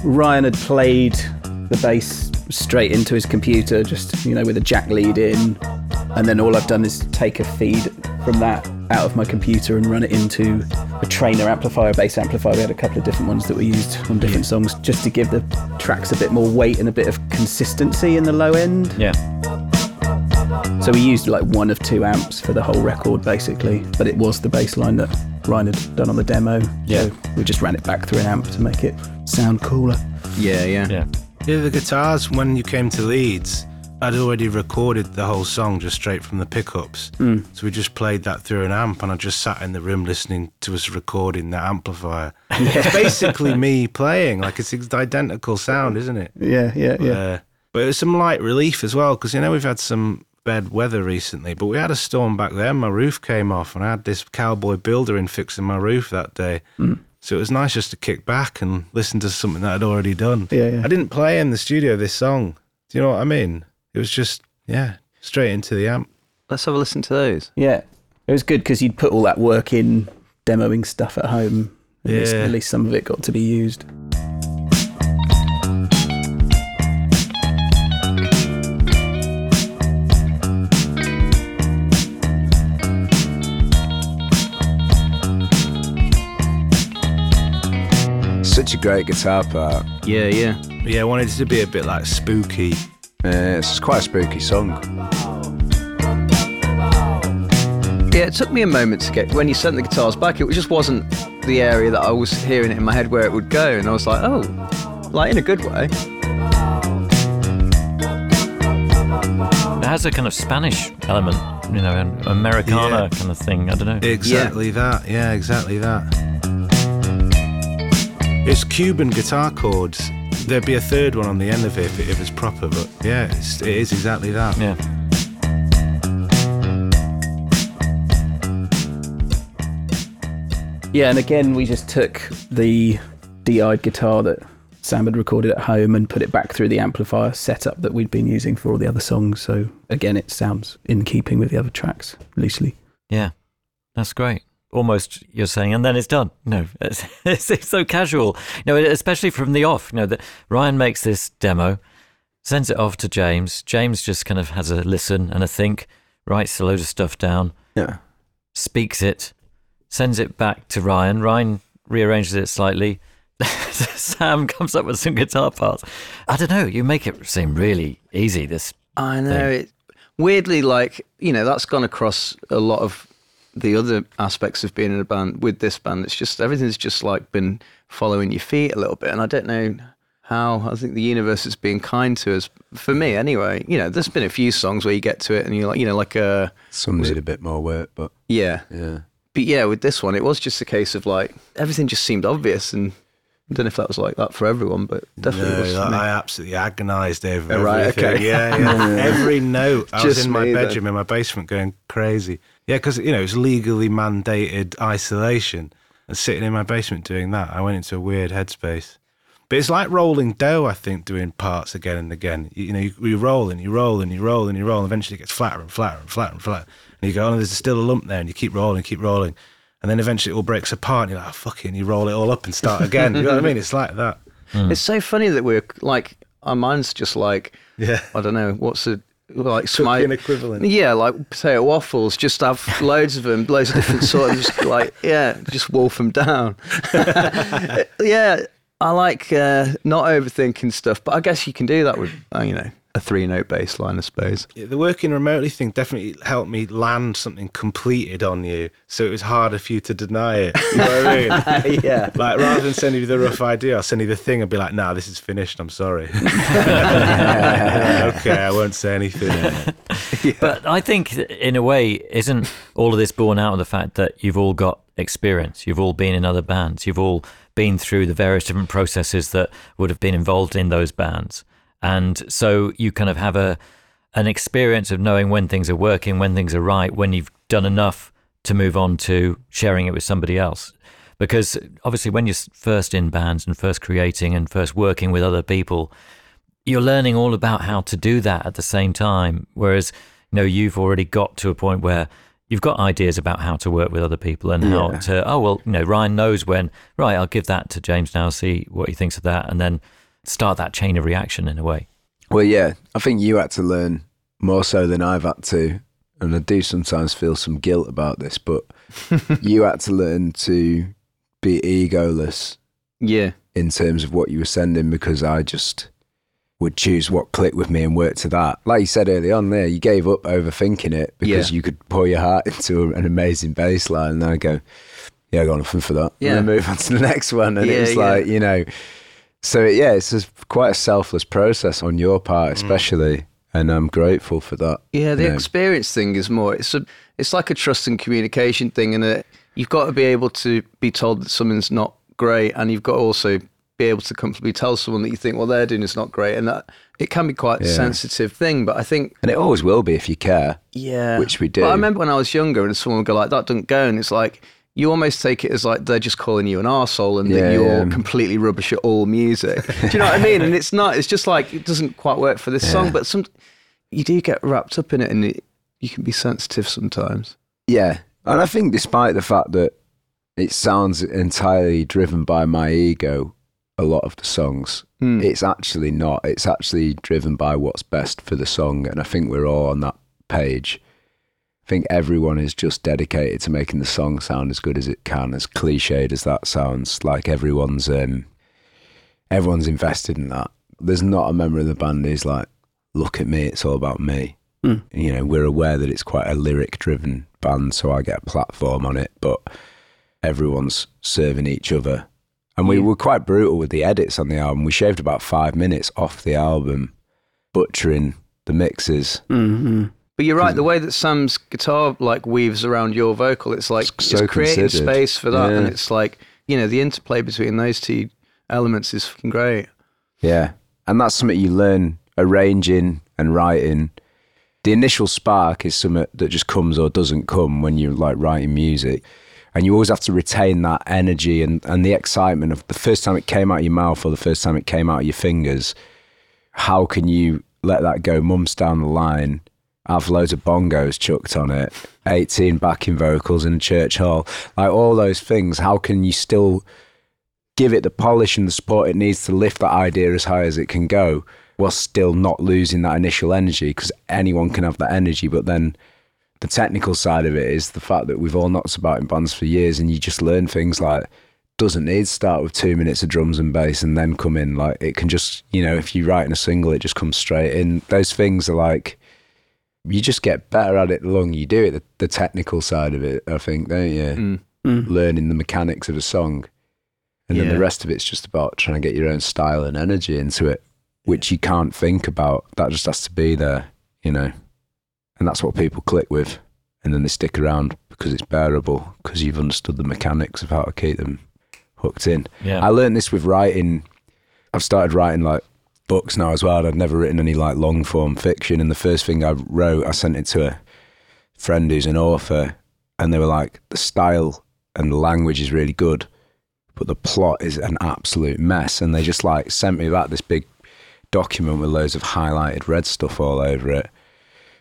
Ryan had played the bass straight into his computer, just you know, with a jack lead in, and then all I've done is take a feed from that out of my computer and run it into a trainer amplifier, bass amplifier. We had a couple of different ones that we used on different songs, just to give the tracks a bit more weight and a bit of consistency in the low end. Yeah. So we used like one of two amps for the whole record, basically. But it was the bass line that Ryan had done on the demo. Yeah. So we just ran it back through an amp to make it sound cooler. Yeah, yeah. Yeah. Yeah, the guitars, when you came to Leeds, I'd already recorded the whole song just straight from the pickups. Hmm. So we just played that through an amp, and I just sat in the room listening to us recording that amplifier. [LAUGHS] It's basically me playing, like it's the identical sound, isn't it? Yeah, yeah, yeah. Uh, but it was some light relief as well, because you know we've had some bad weather recently, but we had a storm back then. My roof came off, and I had this cowboy builder in fixing my roof that day. So it was nice just to kick back and listen to something that I'd already done. Yeah, yeah. I didn't play in the studio this song. Do you know what I mean? It was just yeah, straight into the amp. Let's have a listen to those. Yeah. It was good because you'd put all that work in demoing stuff at home. At, least, Yeah. at least some of it got to be used. Such a great guitar part. Yeah, yeah. Yeah, I wanted it to be a bit like spooky. Uh, it's quite a spooky song. Yeah, it took me a moment to get when you sent the guitars back. It just wasn't the area that I was hearing it in my head where it would go, and I was like, oh, like in a good way. It has a kind of Spanish element, you know, an Americana Yeah. kind of thing. I don't know. Exactly that. Yeah, exactly that. It's Cuban guitar chords. There'd be a third one on the end of it if, it, if it's proper, but yeah, it's, it is exactly that. yeah. Yeah, and again, we just took the DI'd guitar that Sam had recorded at home and put it back through the amplifier setup that we'd been using for all the other songs. So again, it sounds in keeping with the other tracks loosely. Yeah, that's great. Almost, you're saying, and then it's done. No, it's, [LAUGHS] it's, it's so casual. You know, especially from the off. You know, that Ryan makes this demo, sends it off to James. James just kind of has a listen and a think, writes a load of stuff down, Yeah. speaks it, sends it back to Ryan. Ryan rearranges it slightly. [LAUGHS] Sam comes up with some guitar parts. I don't know. You make it seem really easy. This I know thing. it. Weirdly, like you know, that's gone across a lot of the other aspects of being in a band. With this band, it's just everything's just like been following your feet a little bit, and I don't know how. I think the universe is being kind to us. For me, anyway. You know, there's been a few songs where you get to it and you're like, you know, like uh, Some need a bit more work, but yeah, yeah. but yeah, with this one, it was just a case of like everything just seemed obvious, and I don't know if that was like that for everyone, but definitely No, was for I absolutely agonised over Oh, right, everything. okay. Yeah, yeah. [LAUGHS] Every note. I was in my me then. bedroom in my basement going crazy. Yeah, because you know it's legally mandated isolation, and sitting in my basement doing that, I went into a weird headspace. But it's like rolling dough, I think, doing parts again and again. You, you know, you, you roll and you roll and you roll and you roll, and eventually it gets flatter and flatter and flatter and flatter. And you go, oh, there's still a lump there, and you keep rolling, keep rolling. And then eventually it all breaks apart, and you're like, oh, fuck it, and you roll it all up and start again. you know what I mean? It's like that. It's so funny that we're like our minds just like Yeah. I don't know what's the like smite equivalent. Yeah, like potato waffles. Just have [LAUGHS] loads of them, loads of different sorts. just like yeah, just wolf them down. [LAUGHS] yeah, I like uh, not overthinking stuff, but I guess you can do that with uh, you know a three note bass line, I suppose. Yeah, the working remotely thing definitely helped me land something completed on you, so it was harder for you to deny it. You know what I mean? [LAUGHS] yeah. Like rather than sending you the rough idea, I'll send you the thing and be like, "Nah, this is finished. I'm sorry." [LAUGHS] okay, I won't say anything. [LAUGHS] But I think, in a way, isn't all of this born out of the fact that you've all got experience? You've all been in other bands. You've all been through the various different processes that would have been involved in those bands, and so you kind of have a an experience of knowing when things are working, when things are right, when you've done enough to move on to sharing it with somebody else. Because obviously, when you're first in bands and first creating and first working with other people, you're learning all about how to do that at the same time. Whereas, you know, you've already got to a point where you've got ideas about how to work with other people and how Yeah. to oh well you know ryan knows when right i'll give that to james now see what he thinks of that and then start that chain of reaction in a way Well, yeah, I think you had to learn more so than I've had to, and I do sometimes feel some guilt about this, but [LAUGHS] you had to learn to be egoless Yeah. in terms of what you were sending because I just would choose what clicked with me and work to that. Like you said early on there, you gave up overthinking it because Yeah. you could pour your heart [LAUGHS] into an amazing bass line and then I go, yeah, I got nothing for that. Yeah. And then move on to the next one. And Yeah, it's yeah. like, you know, so yeah, it's just quite a selfless process on your Mm. part, especially. And I'm grateful for that. Yeah, the you know. experience thing is more. It's a, it's like a trust and communication thing, and uh you've got to be able to be told that something's not great, and you've got to also be able to comfortably tell someone that you think what they're doing is not great, and that it can be quite a sensitive thing. But I think, And it always will be if you care. yeah, Which we do. But I remember when I was younger, and someone would go like, "That doesn't go," and it's like. You almost take it as like they're just calling you an arsehole and Yeah, that you're yeah. completely rubbish at all music. [LAUGHS] Do you know what I mean? And it's not. It's just like it doesn't quite work for this song. But some you do get wrapped up in it, and it, you can be sensitive sometimes. Yeah. And I think despite the fact that it sounds entirely driven by my ego, a lot of the songs, Hmm. it's actually not. It's actually driven by what's best for the song. And I think we're all on that page. I think everyone is just dedicated to making the song sound as good as it can, as cliched as that sounds. Like everyone's um everyone's invested in that. There's not a member of the band who's like, look at me, it's all about me. Mm. You know, we're aware that it's quite a lyric driven band, so I get a platform on it, but everyone's serving each other. And we were quite brutal with the edits on the album. We shaved about five minutes off the album, butchering the mixes. hmm But you're right. The hmm. way that Sam's guitar like weaves around your vocal, it's like It's it's, creating considered. space for that, and it's like you know the interplay between those two elements is fucking great. Yeah. And that's something you learn arranging and writing. The initial spark is something that just comes or doesn't come when you're like writing music. And you always have to retain that energy and, and the excitement of the first time it came out of your mouth or the first time it came out of your fingers. How can you let that go months down the line? Have loads of bongos chucked on it, 18 backing vocals in a church hall, like all those things. How can you still give it the polish and the support it needs to lift that idea as high as it can go while still not losing that initial energy? Because anyone can have that energy but then the technical side of it is the fact that we've all knocked about in bands for years and you just learn things like doesn't need to start with two minutes of drums and bass and then come in. Like it can just you know if you write in a single it just comes straight in. Those things are like you just get better at it the longer you do it the, the technical side of it i think don't you Mm. Mm. learning the mechanics of a song. And then Yeah. the rest of it's just about trying to get your own style and energy into it, which you can't think about. That just has to be there, you know. And that's what people click with. And then they stick around because it's bearable, because you've understood the mechanics of how to keep them hooked in. yeah I learned this with writing. I've started writing like books now as well. I'd never written any like long form fiction. And the first thing I wrote, I sent it to a friend who's an author, and they were like, the style and the language is really good, but the plot is an absolute mess. And they just like sent me back this big document with loads of highlighted red stuff all over it.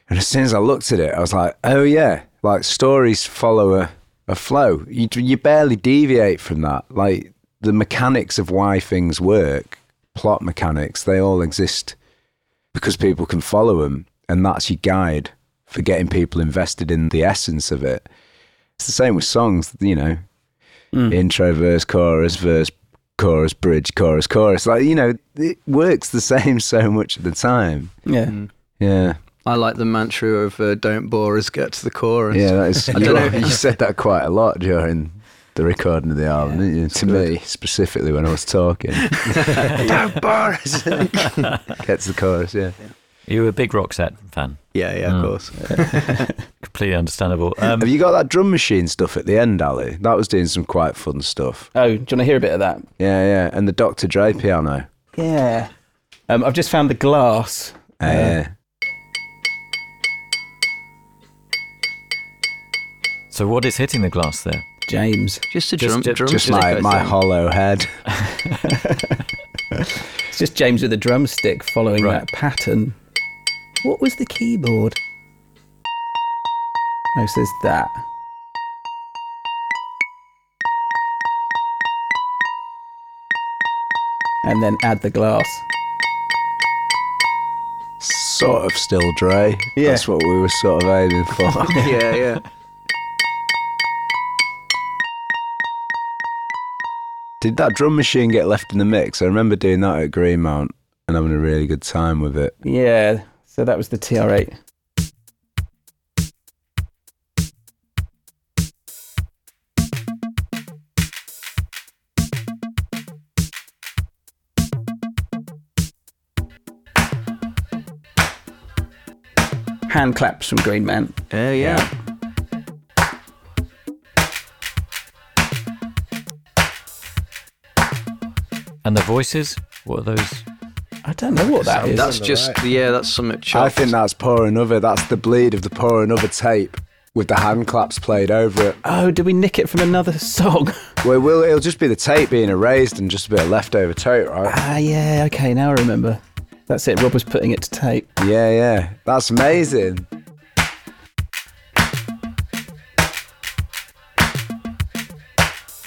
And as soon as I looked at it, I was like, oh yeah, like stories follow a, a flow. You, you barely deviate from that. Like the mechanics of why things work, plot mechanics, they all exist because people can follow them. And that's your guide for getting people invested in the essence of it. It's the same with songs, you know, intro, verse, chorus, verse, chorus, bridge, chorus, chorus. Like, you know, it works the [LAUGHS] same so much of the time. Yeah. Yeah. I like the mantra of uh, "Don't bore us, get to the chorus." Yeah, that is. [LAUGHS] I You, don't know. you said that quite a lot during the recording of the album, didn't you? To me, specifically when I was talking. [LAUGHS] Don't bore us. [LAUGHS] Get the chorus, yeah. you were a big Roxette fan yeah, yeah, Mm. of course. [LAUGHS] completely understandable um, Have you got that drum machine stuff at the end, Ali? That was doing some quite fun stuff. Oh, do you want to hear a bit of that? Yeah, yeah. And the Dr. Dre piano. Yeah. Um, I've just found the glass. Uh, yeah. so what is hitting the glass there James. Just a Just- drum, just- drum Just my, my hollow head. [LAUGHS] It's just James with a drumstick following Right. that pattern. What was the keyboard? No, it says that. And then add the glass. Sort of still Dre. Yeah. That's what we were sort of aiming for. [LAUGHS] yeah, yeah. Did that drum machine get left in the mix? I remember doing that at Greenmount and having a really good time with it. Yeah, so that was the TR8. Hand claps from Greenmount. Oh, yeah, yeah. And the voices? What are those? I don't know what that is. That's just yeah, that's something. I think that's Pour Another. That's the bleed of the Pour Another tape with the hand claps played over it. Oh, did we nick it from another [LAUGHS] song? Well, it will, it'll just be the tape being erased and just a bit of leftover tape, right? ah, yeah, okay, now I remember. That's it, Rob was putting it to tape. Yeah, yeah. That's amazing.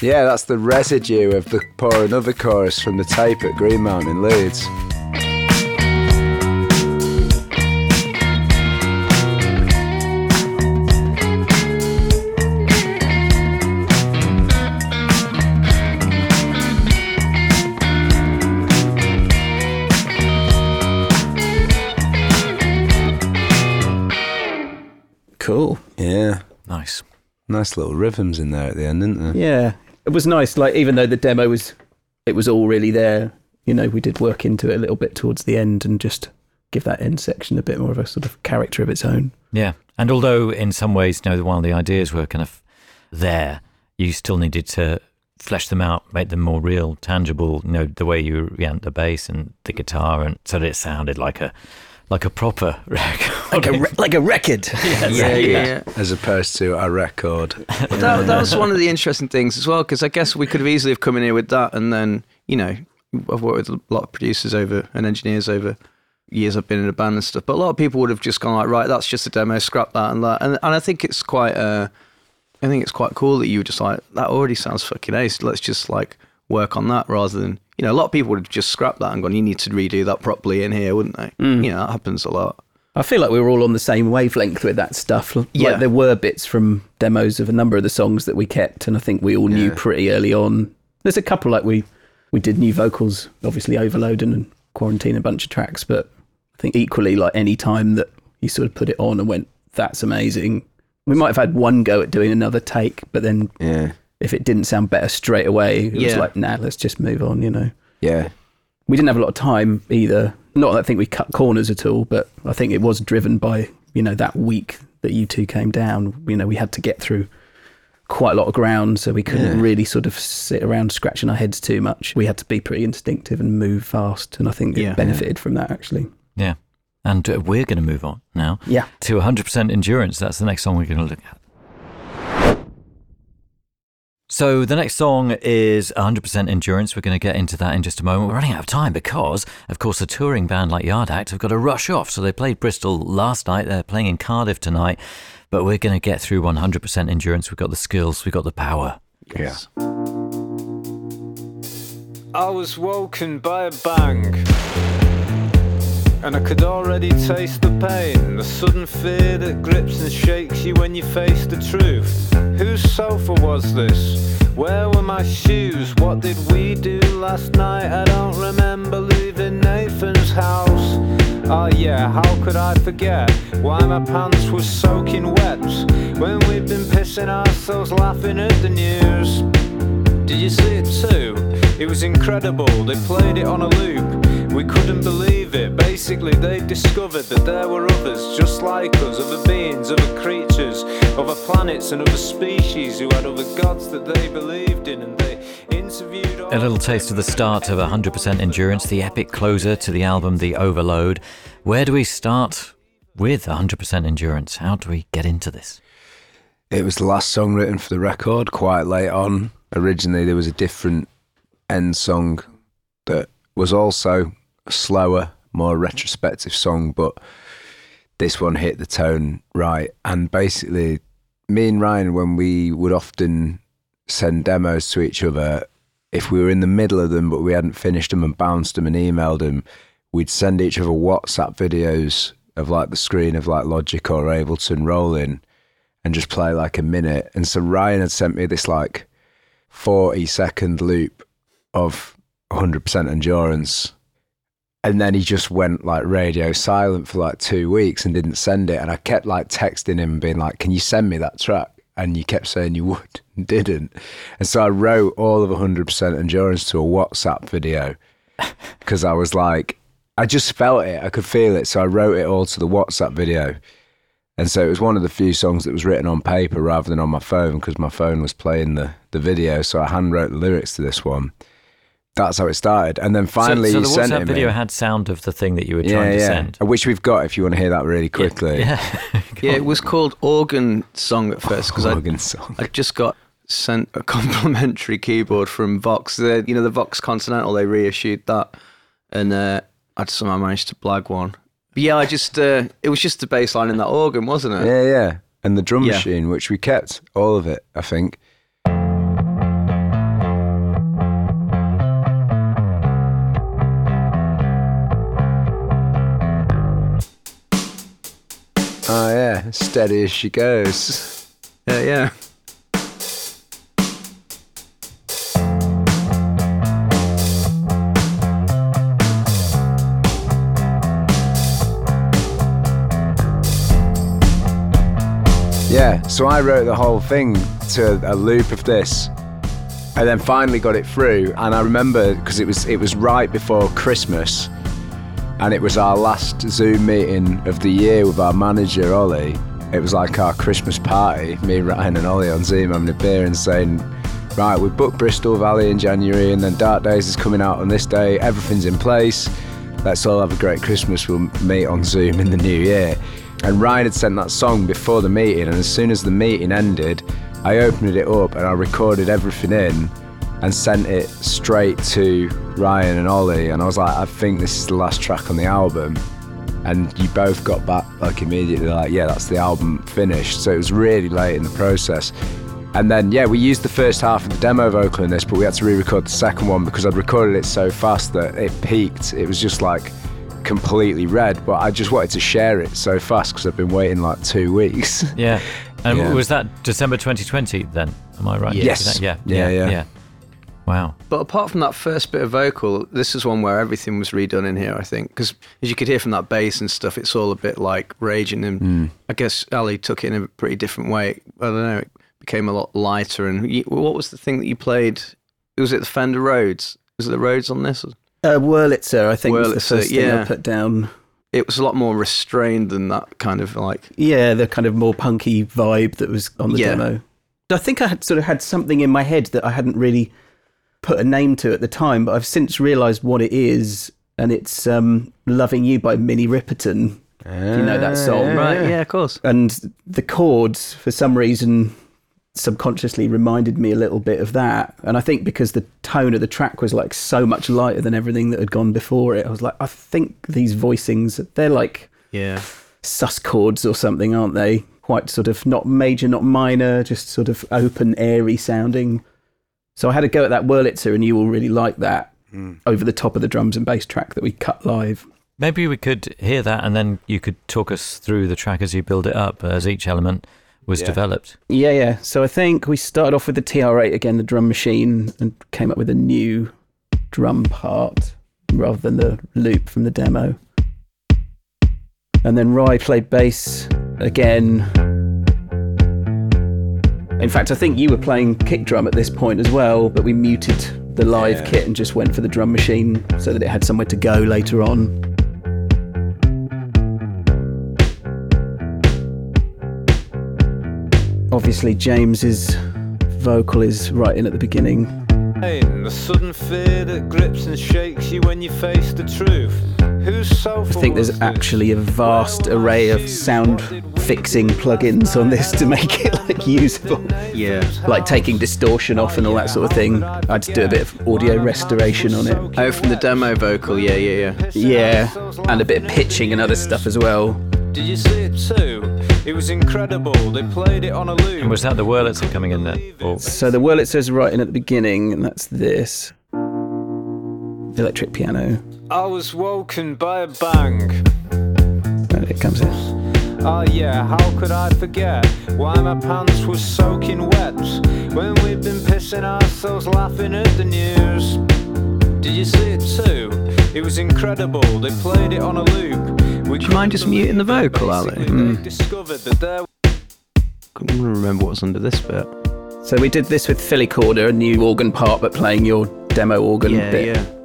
Yeah, that's the residue of the Pour Another chorus from the tape at Greenmount in Leeds. Cool. Yeah. Nice. Nice little rhythms in there at the end, isn't there? Yeah, it was nice. Like even though the demo was, it was all really there. You know, we did work into it a little bit towards the end and just give that end section a bit more of a sort of character of its own. Yeah. And although in some ways, you know, while the ideas were kind of there, you still needed to flesh them out, make them more real, tangible, you know, the way you reamp the bass and the guitar and so that it sounded like a like a proper record. Like a re- like a record. [LAUGHS] yeah, yeah, yeah. As opposed to a record. But that, that was one of the interesting things as well, because I guess we could have easily have come in here with that, and then you know, I've worked with a lot of producers over and engineers over years. I've been in a band and stuff, but a lot of people would have just gone like, right, that's just a demo, scrap that and that, and and I think it's quite, uh, I think it's quite cool that you were just like, that already sounds fucking ace. Let's just like work on that rather than you know, a lot of people would have just scrapped that and gone, you need to redo that properly in here, wouldn't they? Mm. You know, that happens a lot. I feel like we were all on the same wavelength with that stuff. Like Yeah. there were bits from demos of a number of the songs that we kept, and I think we all knew Yeah. pretty early on. There's a couple like we we did new vocals, obviously overload and quarantine a bunch of tracks, but I think equally like any time that you sort of put it on and went, "That's amazing." We might have had one go at doing another take, but then Yeah. If it didn't sound better straight away, it was like, "Nah, let's just move on." You know Yeah. we didn't have a lot of time either. Not that I think we cut corners at all, but I think it was driven by you know that week that you two came down. You know, we had to get through quite a lot of ground, so we couldn't Yeah. really sort of sit around scratching our heads too much. We had to be pretty instinctive and move fast, and I think Yeah. it benefited from that actually. Yeah. And uh, we're going to move on now Yeah. to 100% endurance. That's the next song we're going to look at. So the next song is 100% endurance. We're going to get into that in just a moment. We're running out of time because, of course, a touring band like Yard Act have got to rush off. So they played Bristol last night. They're playing in Cardiff tonight. But we're going to get through 100% endurance. We've got the skills. We've got the power. Yeah. I was woken by a bang. And I could already taste the pain, the sudden fear that grips and shakes you when you face the truth. Whose sofa was this? Where were my shoes? What did we do last night? I don't remember leaving Nathan's house. Oh yeah, how could I forget why my pants were soaking wet when we'd been pissing ourselves laughing at the news? Did you see it too? It was incredible. They played it on a loop. We couldn't believe it. Basically, they discovered that there were others just like us, other beings, other creatures, other planets, and other species who had other gods that they believed in, and they interviewed. A little taste of the start of 100% endurance, the epic closer to the album The Overload. Where do we start with 100% endurance? How do we get into this? It was the last song written for the record, quite late on. Originally, there was a different end song that was also slower, more retrospective song, but this one hit the tone right. And basically, me and Ryan, when we would often send demos to each other, if we were in the middle of them but we hadn't finished them and bounced them and emailed them, we'd send each other WhatsApp videos of like the screen of like Logic or Ableton rolling and just play like a minute. And so Ryan had sent me this like 40 second loop of 100% endurance. And then he just went like radio silent for like two weeks and didn't send it. And I kept like texting him, being like, Can you send me that track? And you kept saying you would [LAUGHS] and didn't. And so I wrote all of 100% endurance to a WhatsApp video [LAUGHS] because I was like, I just felt it. I could feel it. So I wrote it all to the WhatsApp video. And so it was one of the few songs that was written on paper rather than on my phone because my phone was playing the, the video. So I hand wrote the lyrics to this one. That's how it started. And then finally, so, so he the sent WhatsApp it video me. had sound of the thing that you were yeah, trying to yeah. send. Which we've got if you want to hear that really quickly. Yeah. [LAUGHS] [LAUGHS] Yeah, it was called Organ Song at first because I, song. I just got sent a [LAUGHS] complimentary keyboard from Vox. The, you know, the Vox Continental, they reissued that. And uh, I somehow managed to blag one. But yeah, I just, uh, it was just the bass line in that organ, wasn't it? Yeah, yeah. And the drum Yeah. machine, which we kept, all of it, I think. Steady as she goes. Yeah, yeah. Yeah, so I wrote the whole thing to a loop of this, and then finally got it through. And I remember because it was it was right before Christmas, and it was our last Zoom meeting of the year with our manager Ollie. It was like our Christmas party, me, Ryan, and Ollie on Zoom having a beer and saying, "Right, we booked Bristol Valley in January, and then Dark Days is coming out on this day. Everything's in place. Let's all have a great Christmas. We'll meet on Zoom in the new year." And Ryan had sent that song before the meeting, and as soon as the meeting ended, I opened it up and I recorded everything in and sent it straight to Ryan and Ollie. And I was like, I think this is the last track on the album. And you both got back like immediately, like, yeah, that's the album finished. So it was really late in the process. And then, yeah, we used the first half of the demo vocal in this, but we had to re record the second one because I'd recorded it so fast that it peaked. It was just like completely red, but I just wanted to share it so fast because I've been waiting like two weeks. Yeah. [LAUGHS] And Yeah. was that December 2020 then? Am I right? Yes. Is that- yeah, Yeah, yeah. Wow. But apart from that first bit of vocal, this is one where everything was redone in here, I think. Because as you could hear from that bass and stuff, it's all a bit like raging. And I guess Ali took it in a pretty different way. I don't know, it became a lot lighter. And you, what was the thing that you played? Was it the Fender Rhodes? Was it the Rhodes on this? Uh, Wurlitzer, I think, was the Wurlitzer, first thing I yeah. put down. It was a lot more restrained than that kind of like. Yeah, the kind of more punky vibe that was on the Yeah. demo. I think I had sort of had something in my head that I hadn't really put a name to at the time, but I've since realised what it is, and it's um, "Loving You" by Minnie Riperton. If you know that song, Right, yeah, of course. and the chords for some reason subconsciously reminded me a little bit of that and i think because the tone of the track was like so much lighter than everything that had gone before it i was like i think these voicings they're like Yeah. sus chords or something aren't they quite sort of not major not minor just sort of open airy sounding so i had a go at that wurlitzer and you will really like that hmm. over the top of the drums and bass track that we cut live Maybe we could hear that and then you could talk us through the track as you build it up, as each element was Yeah. developed. Yeah, yeah. So I think we started off with the TR8 again, the drum machine, and came up with a new drum part rather than the loop from the demo. And then Rye played bass again. In fact, I think you were playing kick drum at this point as well, but we muted the live Yeah. kit and just went for the drum machine so that it had somewhere to go later on. Obviously, James's vocal is right in at the beginning. The sudden fear that grips and shakes you when you face the truth. Who's so I think there's actually a vast array of sound fixing plugins on this to make it like usable, Yeah. like taking distortion off and all that sort of thing. I had to do a bit of audio restoration on it. Oh, from the demo vocal. Yeah, yeah, yeah. Yeah, and a bit of pitching and other stuff as well. Did you see it too? It was incredible. They played it on a loop. And was that the Wurlitzer coming in there? Or So the Wurlitzer's right in at the beginning, and that's this. Electric piano. I was woken by a bang. And it comes in. Oh yeah, how could I forget why my pants were soaking wet when we'd been pissing ourselves laughing at the news? Did you see it too? It was incredible. They played it on a loop. We Do you mind just muting the vocal, Ali? Basically, they hmm. discovered that there couldn't remember what's under this bit. So we did this with Philly Corder, a new organ part, but playing your demo organ yeah, bit. yeah.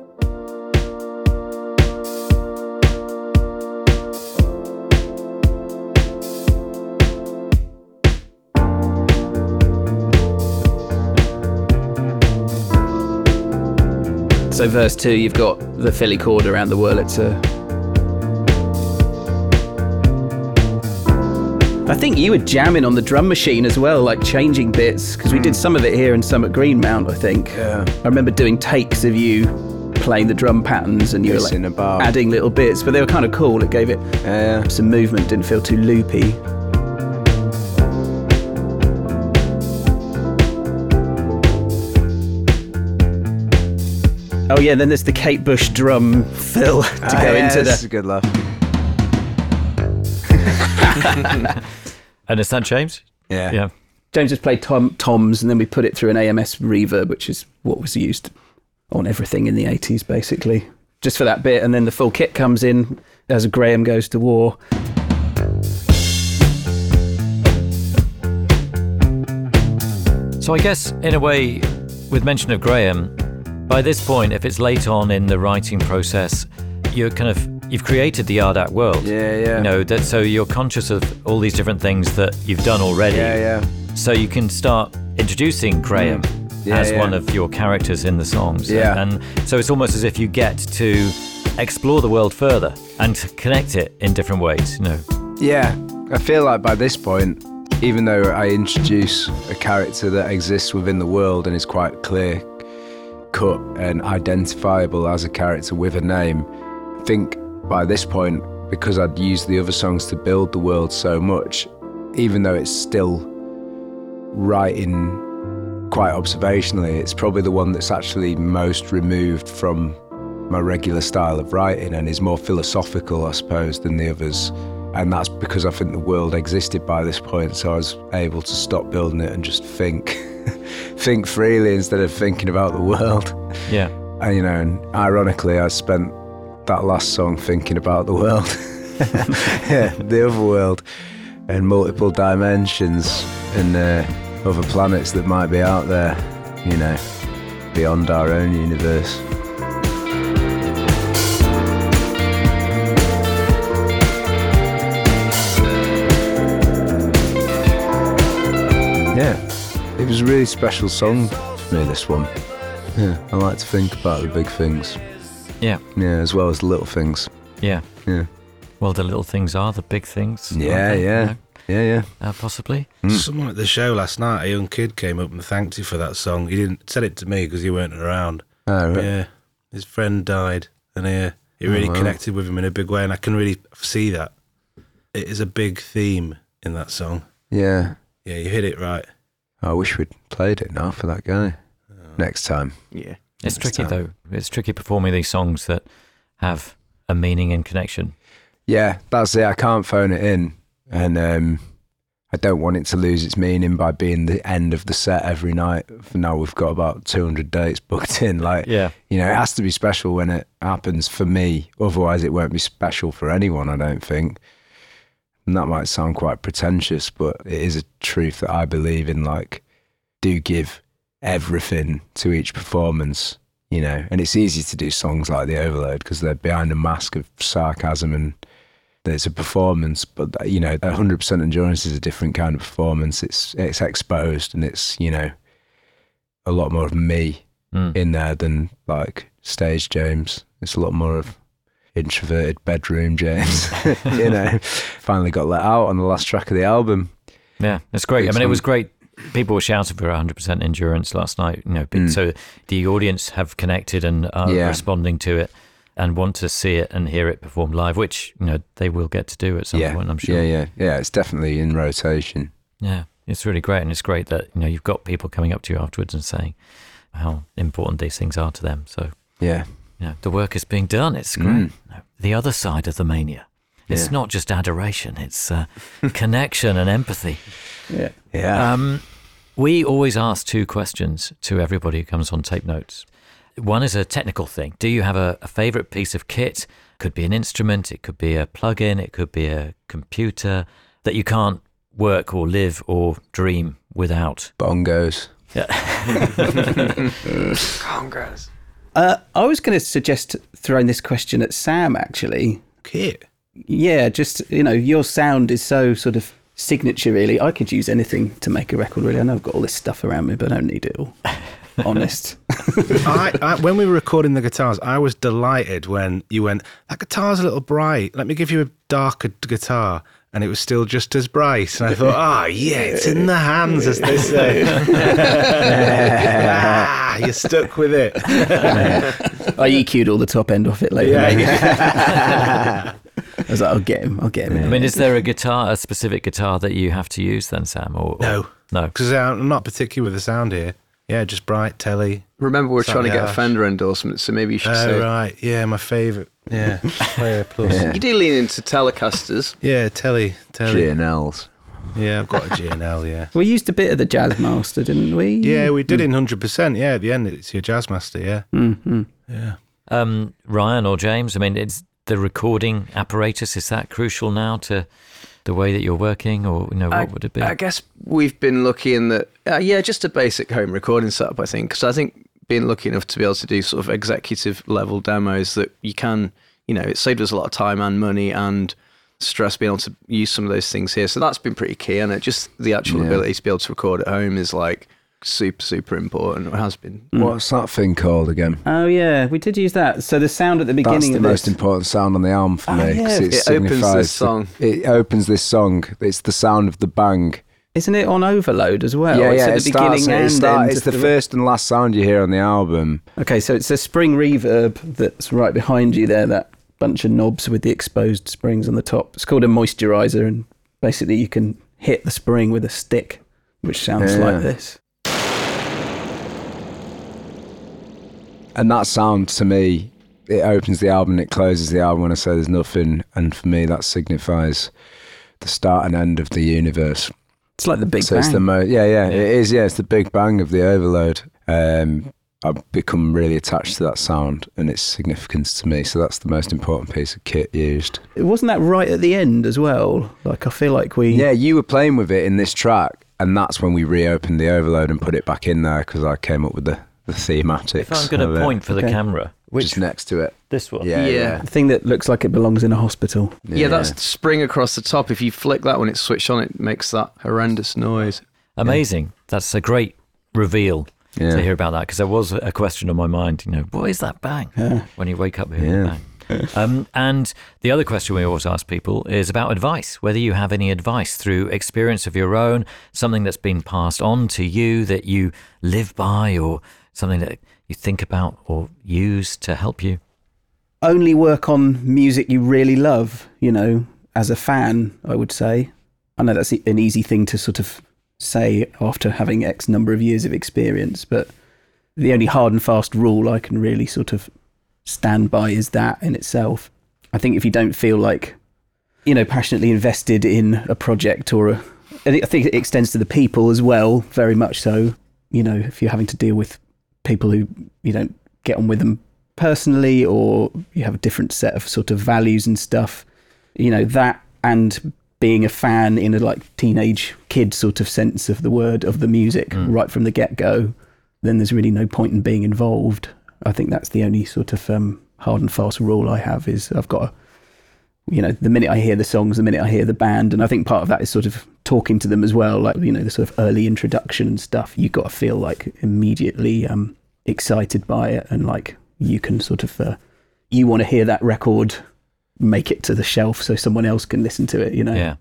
So verse two, you've got the Philicorda and the Wurlitzer. I think you were jamming on the drum machine as well, like changing bits, because we did some of it here and some at Greenmount, I think. Yeah. I remember doing takes of you playing the drum patterns and you were like about. adding little bits, but they were kind of cool. It gave it Yeah. some movement, didn't feel too loopy. Oh yeah, then there's the Kate Bush drum fill to Ah, go yeah, into this is the. a good laugh. [LAUGHS] and is that James? Yeah. Yeah. James just played tom, toms, and then we put it through an AMS reverb, which is what was used on everything in the 80s, basically. Just for that bit, and then the full kit comes in as Graham goes to war. So I guess in a way, with mention of Graham, by this point, if it's late on in the writing process, you're kind of you've created the Yard Act world. Yeah, yeah. You know that, so you're conscious of all these different things that you've done already. Yeah, yeah. So you can start introducing Graham mm. Yeah, as yeah. one of your characters in the songs. Yeah. And so it's almost as if you get to explore the world further and connect it in different ways. You know. Yeah, I feel like by this point, even though I introduce a character that exists within the world and is quite clear cut and identifiable as a character with a name, I think by this point, because I'd used the other songs to build the world so much, even though it's still writing quite observationally, it's probably the one that's actually most removed from my regular style of writing and is more philosophical, I suppose, than the others. And that's because I think the world existed by this point, so I was able to stop building it and just think, [LAUGHS] think freely instead of thinking about the world. Yeah. And you know, and ironically, I spent that last song thinking about the world, [LAUGHS] yeah, the other world, and multiple dimensions and uh, other planets that might be out there, you know, beyond our own universe. Really special song for me, this one. Yeah, I like to think about the big things, Yeah. yeah, as well as the little things. Yeah. Yeah, Well, the little things are the big things. yeah, they? yeah, You know, yeah, yeah. uh, possibly. Someone at the show last night, a young kid came up and thanked you for that song. He didn't said it to me because you weren't around. Oh, right. Yeah, his friend died, and uh, it really Oh, wow. connected with him in a big way, and I can really see that. It is a big theme in that song. yeah. Yeah, you hit it right. I wish we'd played it now for that guy. Next time. Yeah. It's Next tricky time. though. It's tricky performing these songs that have a meaning and connection. Yeah, that's it. I can't phone it in, and um, I don't want it to lose its meaning by being the end of the set every night. For now, we've got about 200 dates booked [LAUGHS] in. Like, Yeah. you know, it has to be special when it happens for me. Otherwise, it won't be special for anyone. I don't think. And that might sound quite pretentious, but it is a truth that I believe in. Like, do give everything to each performance, you know. And it's easy to do songs like The Overload because they're behind a mask of sarcasm and there's a performance. But you know, 100% endurance is a different kind of performance. It's it's exposed and it's you know a lot more of me Mm. in there than like stage James. It's a lot more of introverted bedroom James. [LAUGHS] [LAUGHS] you know, finally got let out on the last track of the album. Yeah, it's great. I mean, it was great. People were shouting for 100% endurance last night. You know, Mm. so the audience have connected and are Yeah. responding to it. and want to see it and hear it performed live, which you know they will get to do at some yeah, point. I'm sure. Yeah, yeah, yeah. It's definitely in rotation. Yeah, it's really great, and it's great that you know you've got people coming up to you afterwards and saying how important these things are to them. So Yeah, you know, the work is being done. It's great. The other side of the mania. It's Yeah. not just adoration; it's uh, [LAUGHS] connection and empathy. Yeah. yeah. Um, we always ask two questions to everybody who comes on tape notes. One is a technical thing. Do you have a, a favorite piece of kit? Could be an instrument, it could be a plug-in, it could be a computer that you can't work or live or dream without. Bongos. Yeah. [LAUGHS] [LAUGHS] Congas. Uh, I was going to suggest throwing this question at Sam, actually. Kit. Yeah, just, you know, your sound is so sort of signature, really. I could use anything to make a record, really. I know I've got all this stuff around me, but I don't need it all. [LAUGHS] Honest. I, I, when we were recording the guitars, I was delighted when you went, that guitar's a little bright. Let me give you a darker guitar. And it was still just as bright. And I thought, ah, yeah, it's in the hands, as they say. [LAUGHS] ah, you're stuck with it. [LAUGHS] I EQ'd all the top end off it later. Yeah. maybe. [LAUGHS] I was like, I'll get him. I'll get him. I mean, is there a guitar, a specific guitar that you have to use then, Sam? Or, or- No. no. Because I'm not particular with the sound here. Yeah, just bright telly. Remember, we're trying to get a Fender endorsement, so maybe you should say. Oh, right. Yeah, my favourite. Yeah. [LAUGHS] Player Plus. Yeah. Yeah. You do lean into Telecasters. Yeah, telly. Telly. G&Ls. Yeah, I've got a G&L, yeah. [LAUGHS] We used a bit of the Jazzmaster, didn't we? Yeah, we did it in 100%. Yeah, at the end, it's your Jazzmaster, yeah. hmm Yeah. Um, Ryan or James, I mean, it's the recording apparatus. Is that crucial now to the way that you're working, or you know, what I, would it be? I guess we've been lucky in that, uh, yeah, just a basic home recording setup, I think. Because I think being lucky enough to be able to do sort of executive level demos that you can, you know, it saved us a lot of time and money and stress being able to use some of those things here. So that's been pretty key. And it just the actual Yeah. ability to be able to record at home is like super, super important. It has been. What's that thing called again? Oh, yeah, we did use that. So the sound at the beginning That's the of most this. important sound on the album for Oh, me. 'cause yeah. it, It opens this signifies the- song. it opens this song. It's the sound of the bang. Isn't it on overload as well? yeah, it's yeah. at It the starts, beginning it and start- end it's of the first and last sound you hear on the album. Okay, so it's a spring reverb that's right behind you there, that bunch of knobs with the exposed springs on the top. It's called a moisturizer, and basically you can hit the spring with a stick, which sounds Yeah. like this. And that sound to me, it opens the album, it closes the album when I say there's nothing. And for me, that signifies the start and end of the universe. It's like the Big so Bang. it's the mo- yeah, yeah, it is. Yeah, it's the big bang of the overload. Um, I've become really attached to that sound and its significance to me. So that's the most important piece of kit used. It Wasn't that right at the end as well? Like I feel like we. Yeah, you were playing with it in this track, and that's when we reopened the overload and put it back in there because I came up with the, the thematics. if I'm going to point for the Okay. camera, which just next to it. this one, Yeah, Yeah. yeah. The thing that looks like it belongs in a hospital. Yeah, that's the spring across the top. If you flick that when it's switched on, it makes that horrendous noise. amazing. That's a great reveal Yeah. to hear about that because there was a question on my mind. You know, what is that bang when you wake up hearing Yeah. bang? [LAUGHS] um, and the other question we always ask people is about advice. Whether you have any advice through experience of your own, something that's been passed on to you that you live by, or something that you think about or use to help you. Only work on music you really love, you know, as a fan, I would say. I know that's an easy thing to sort of say after having X number of years of experience, but the only hard and fast rule I can really sort of stand by is that in itself. I think if you don't feel like, you know, passionately invested in a project or a, I think it extends to the people as well, very much so. You know, if you're having to deal with people who you don't get on with them personally or you have a different set of sort of values and stuff, you know, that and being a fan in a like teenage kid sort of sense of the word of the music right from the get go, then there's really no point in being involved. I think that's the only sort of um, hard and fast rule I have is I've got to, you know, the minute I hear the songs, the minute I hear the band, and I think part of that is sort of talking to them as well, like you know, the sort of early introduction and stuff. You got to feel like immediately um, excited by it, and like you can sort of, uh, you want to hear that record make it to the shelf so someone else can listen to it. You know, Yeah.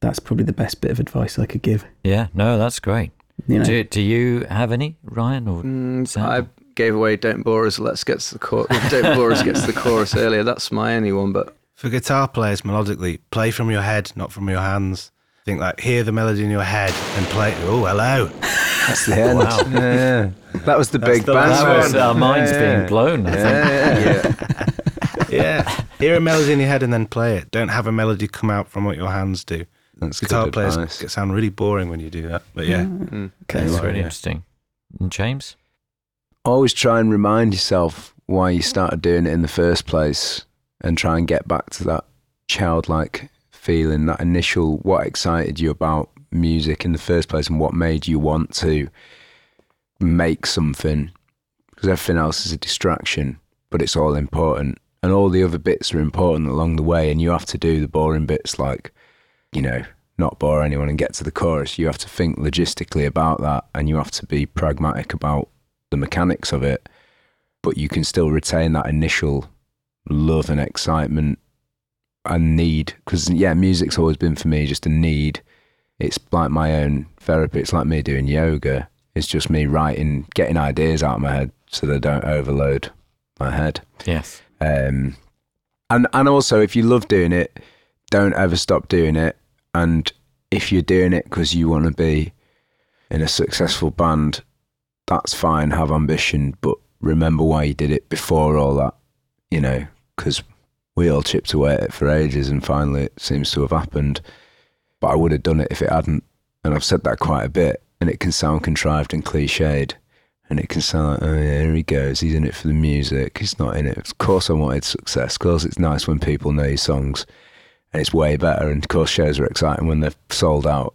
that's probably the best bit of advice I could give. Yeah. No, that's great. You know, Do, do you have any, Ryan? Or Mm, I gave away "Don't Bore Us." Let's get to the chorus. "Don't Bore Us" gets to the chorus earlier. That's my only one, but For guitar players, melodically, play from your head, not from your hands. Think like, hear the melody in your head and play. Oh, hello. [LAUGHS] That's the end. Wow. Yeah, yeah. That was the big That band was our minds Yeah, being blown. I think. Yeah, yeah. [LAUGHS] Yeah. hear a melody in your head and then play it. Don't have a melody come out from what your hands do. That's guitar good players advice. get sound really boring when you do that. But yeah, mm. Mm. Okay, That's well, really yeah. interesting. And James? always try and remind yourself why you started doing it in the first place and try and get back to that childlike feeling, that initial what excited you about music in the first place and what made you want to make something because everything else is a distraction, but it's all important. And all the other bits are important along the way, and you have to do the boring bits like, you know, not bore anyone and get to the chorus. You have to think logistically about that, and you have to be pragmatic about the mechanics of it, but you can still retain that initial love and excitement and need. Because, yeah, music's always been for me just a need. It's like my own therapy. It's like me doing yoga. It's just me writing, getting ideas out of my head so they don't overload my head. Yes. Um, and and also, if you love doing it, don't ever stop doing it. And if you're doing it because you want to be in a successful band, that's fine. Have ambition, but remember why you did it before all that. You know, because we all chipped away at it for ages, and finally it seems to have happened. But I would have done it if it hadn't. And I've said that quite a bit, and it can sound contrived and cliched. And it can sound like, oh yeah, here he goes. He's in it for the music. He's not in it. Of course, I wanted success. Of course, it's nice when people know your songs, and it's way better. And of course, shows are exciting when they're sold out.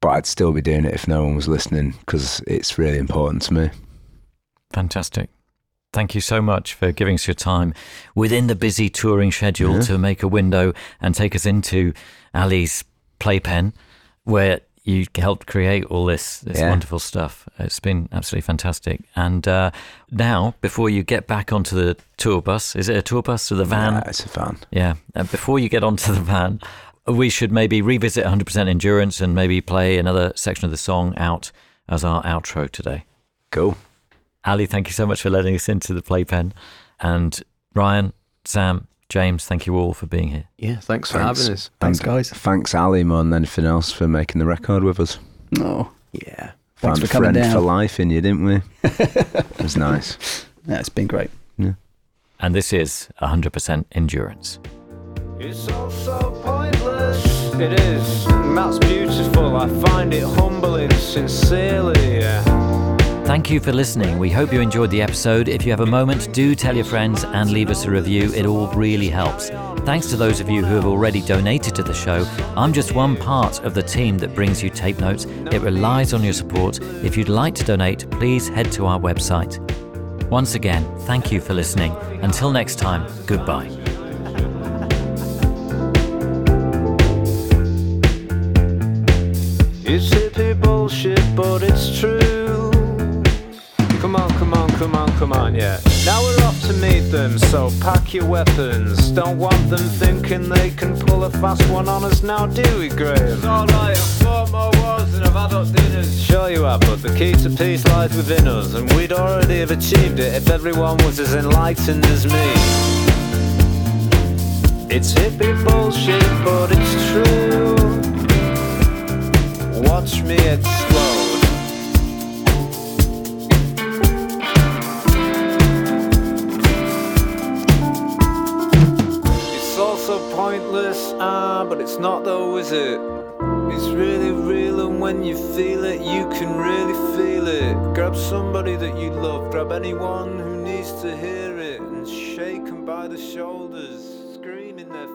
But I'd still be doing it if no one was listening because it's really important to me. Fantastic. Thank you so much for giving us your time within the busy touring schedule Yeah. to make a window and take us into Ali's playpen, where you helped create all this this Yeah. wonderful stuff. It's been absolutely fantastic. And uh, now, before you get back onto the tour bus, is it a tour bus or the van? Yeah, it's a van. Yeah. Uh, before you get onto the van, we should maybe revisit 100% Endurance and maybe play another section of the song out as our outro today. Cool. Ali, thank you so much for letting us into the playpen. And Ryan, Sam, James, thank you all for being here. yeah, thanks for Thanks. having us. Thanks, And guys. Thanks, Ali, more than anything else, for making the record with us. Oh, Yeah. Thanks Found for coming a friend down. for life in you, didn't we? [LAUGHS] it was nice. yeah, it's been great. Yeah. And this is 100% Endurance. It's all so pointless. It is, and that's beautiful. I find it humbling, sincerely. Yeah. Thank you for listening. We hope you enjoyed the episode. If you have a moment, do tell your friends and leave us a review. It all really helps. Thanks to those of you who have already donated to the show. I'm just one part of the team that brings you tape notes. It relies on your support. If you'd like to donate, please head to our website. Once again, thank you for listening. Until next time, goodbye. Bullshit, but it's true. Come on, come on, come on, come on, yeah. Now we're off to meet them, so pack your weapons. Don't want them thinking they can pull a fast one on us now, do we, Graham? It's alright, I've fought more wars than I've had at dinners. Sure you have, but the key to peace lies within us, and we'd already have achieved it if everyone was as enlightened as me. It's hippie bullshit, but it's true. Watch me explode. Pointless, ah, but it's not though, is it? It's really real, and when you feel it, you can really feel it. Grab somebody that you love, grab anyone who needs to hear it, and shake 'em by the shoulders, scream in their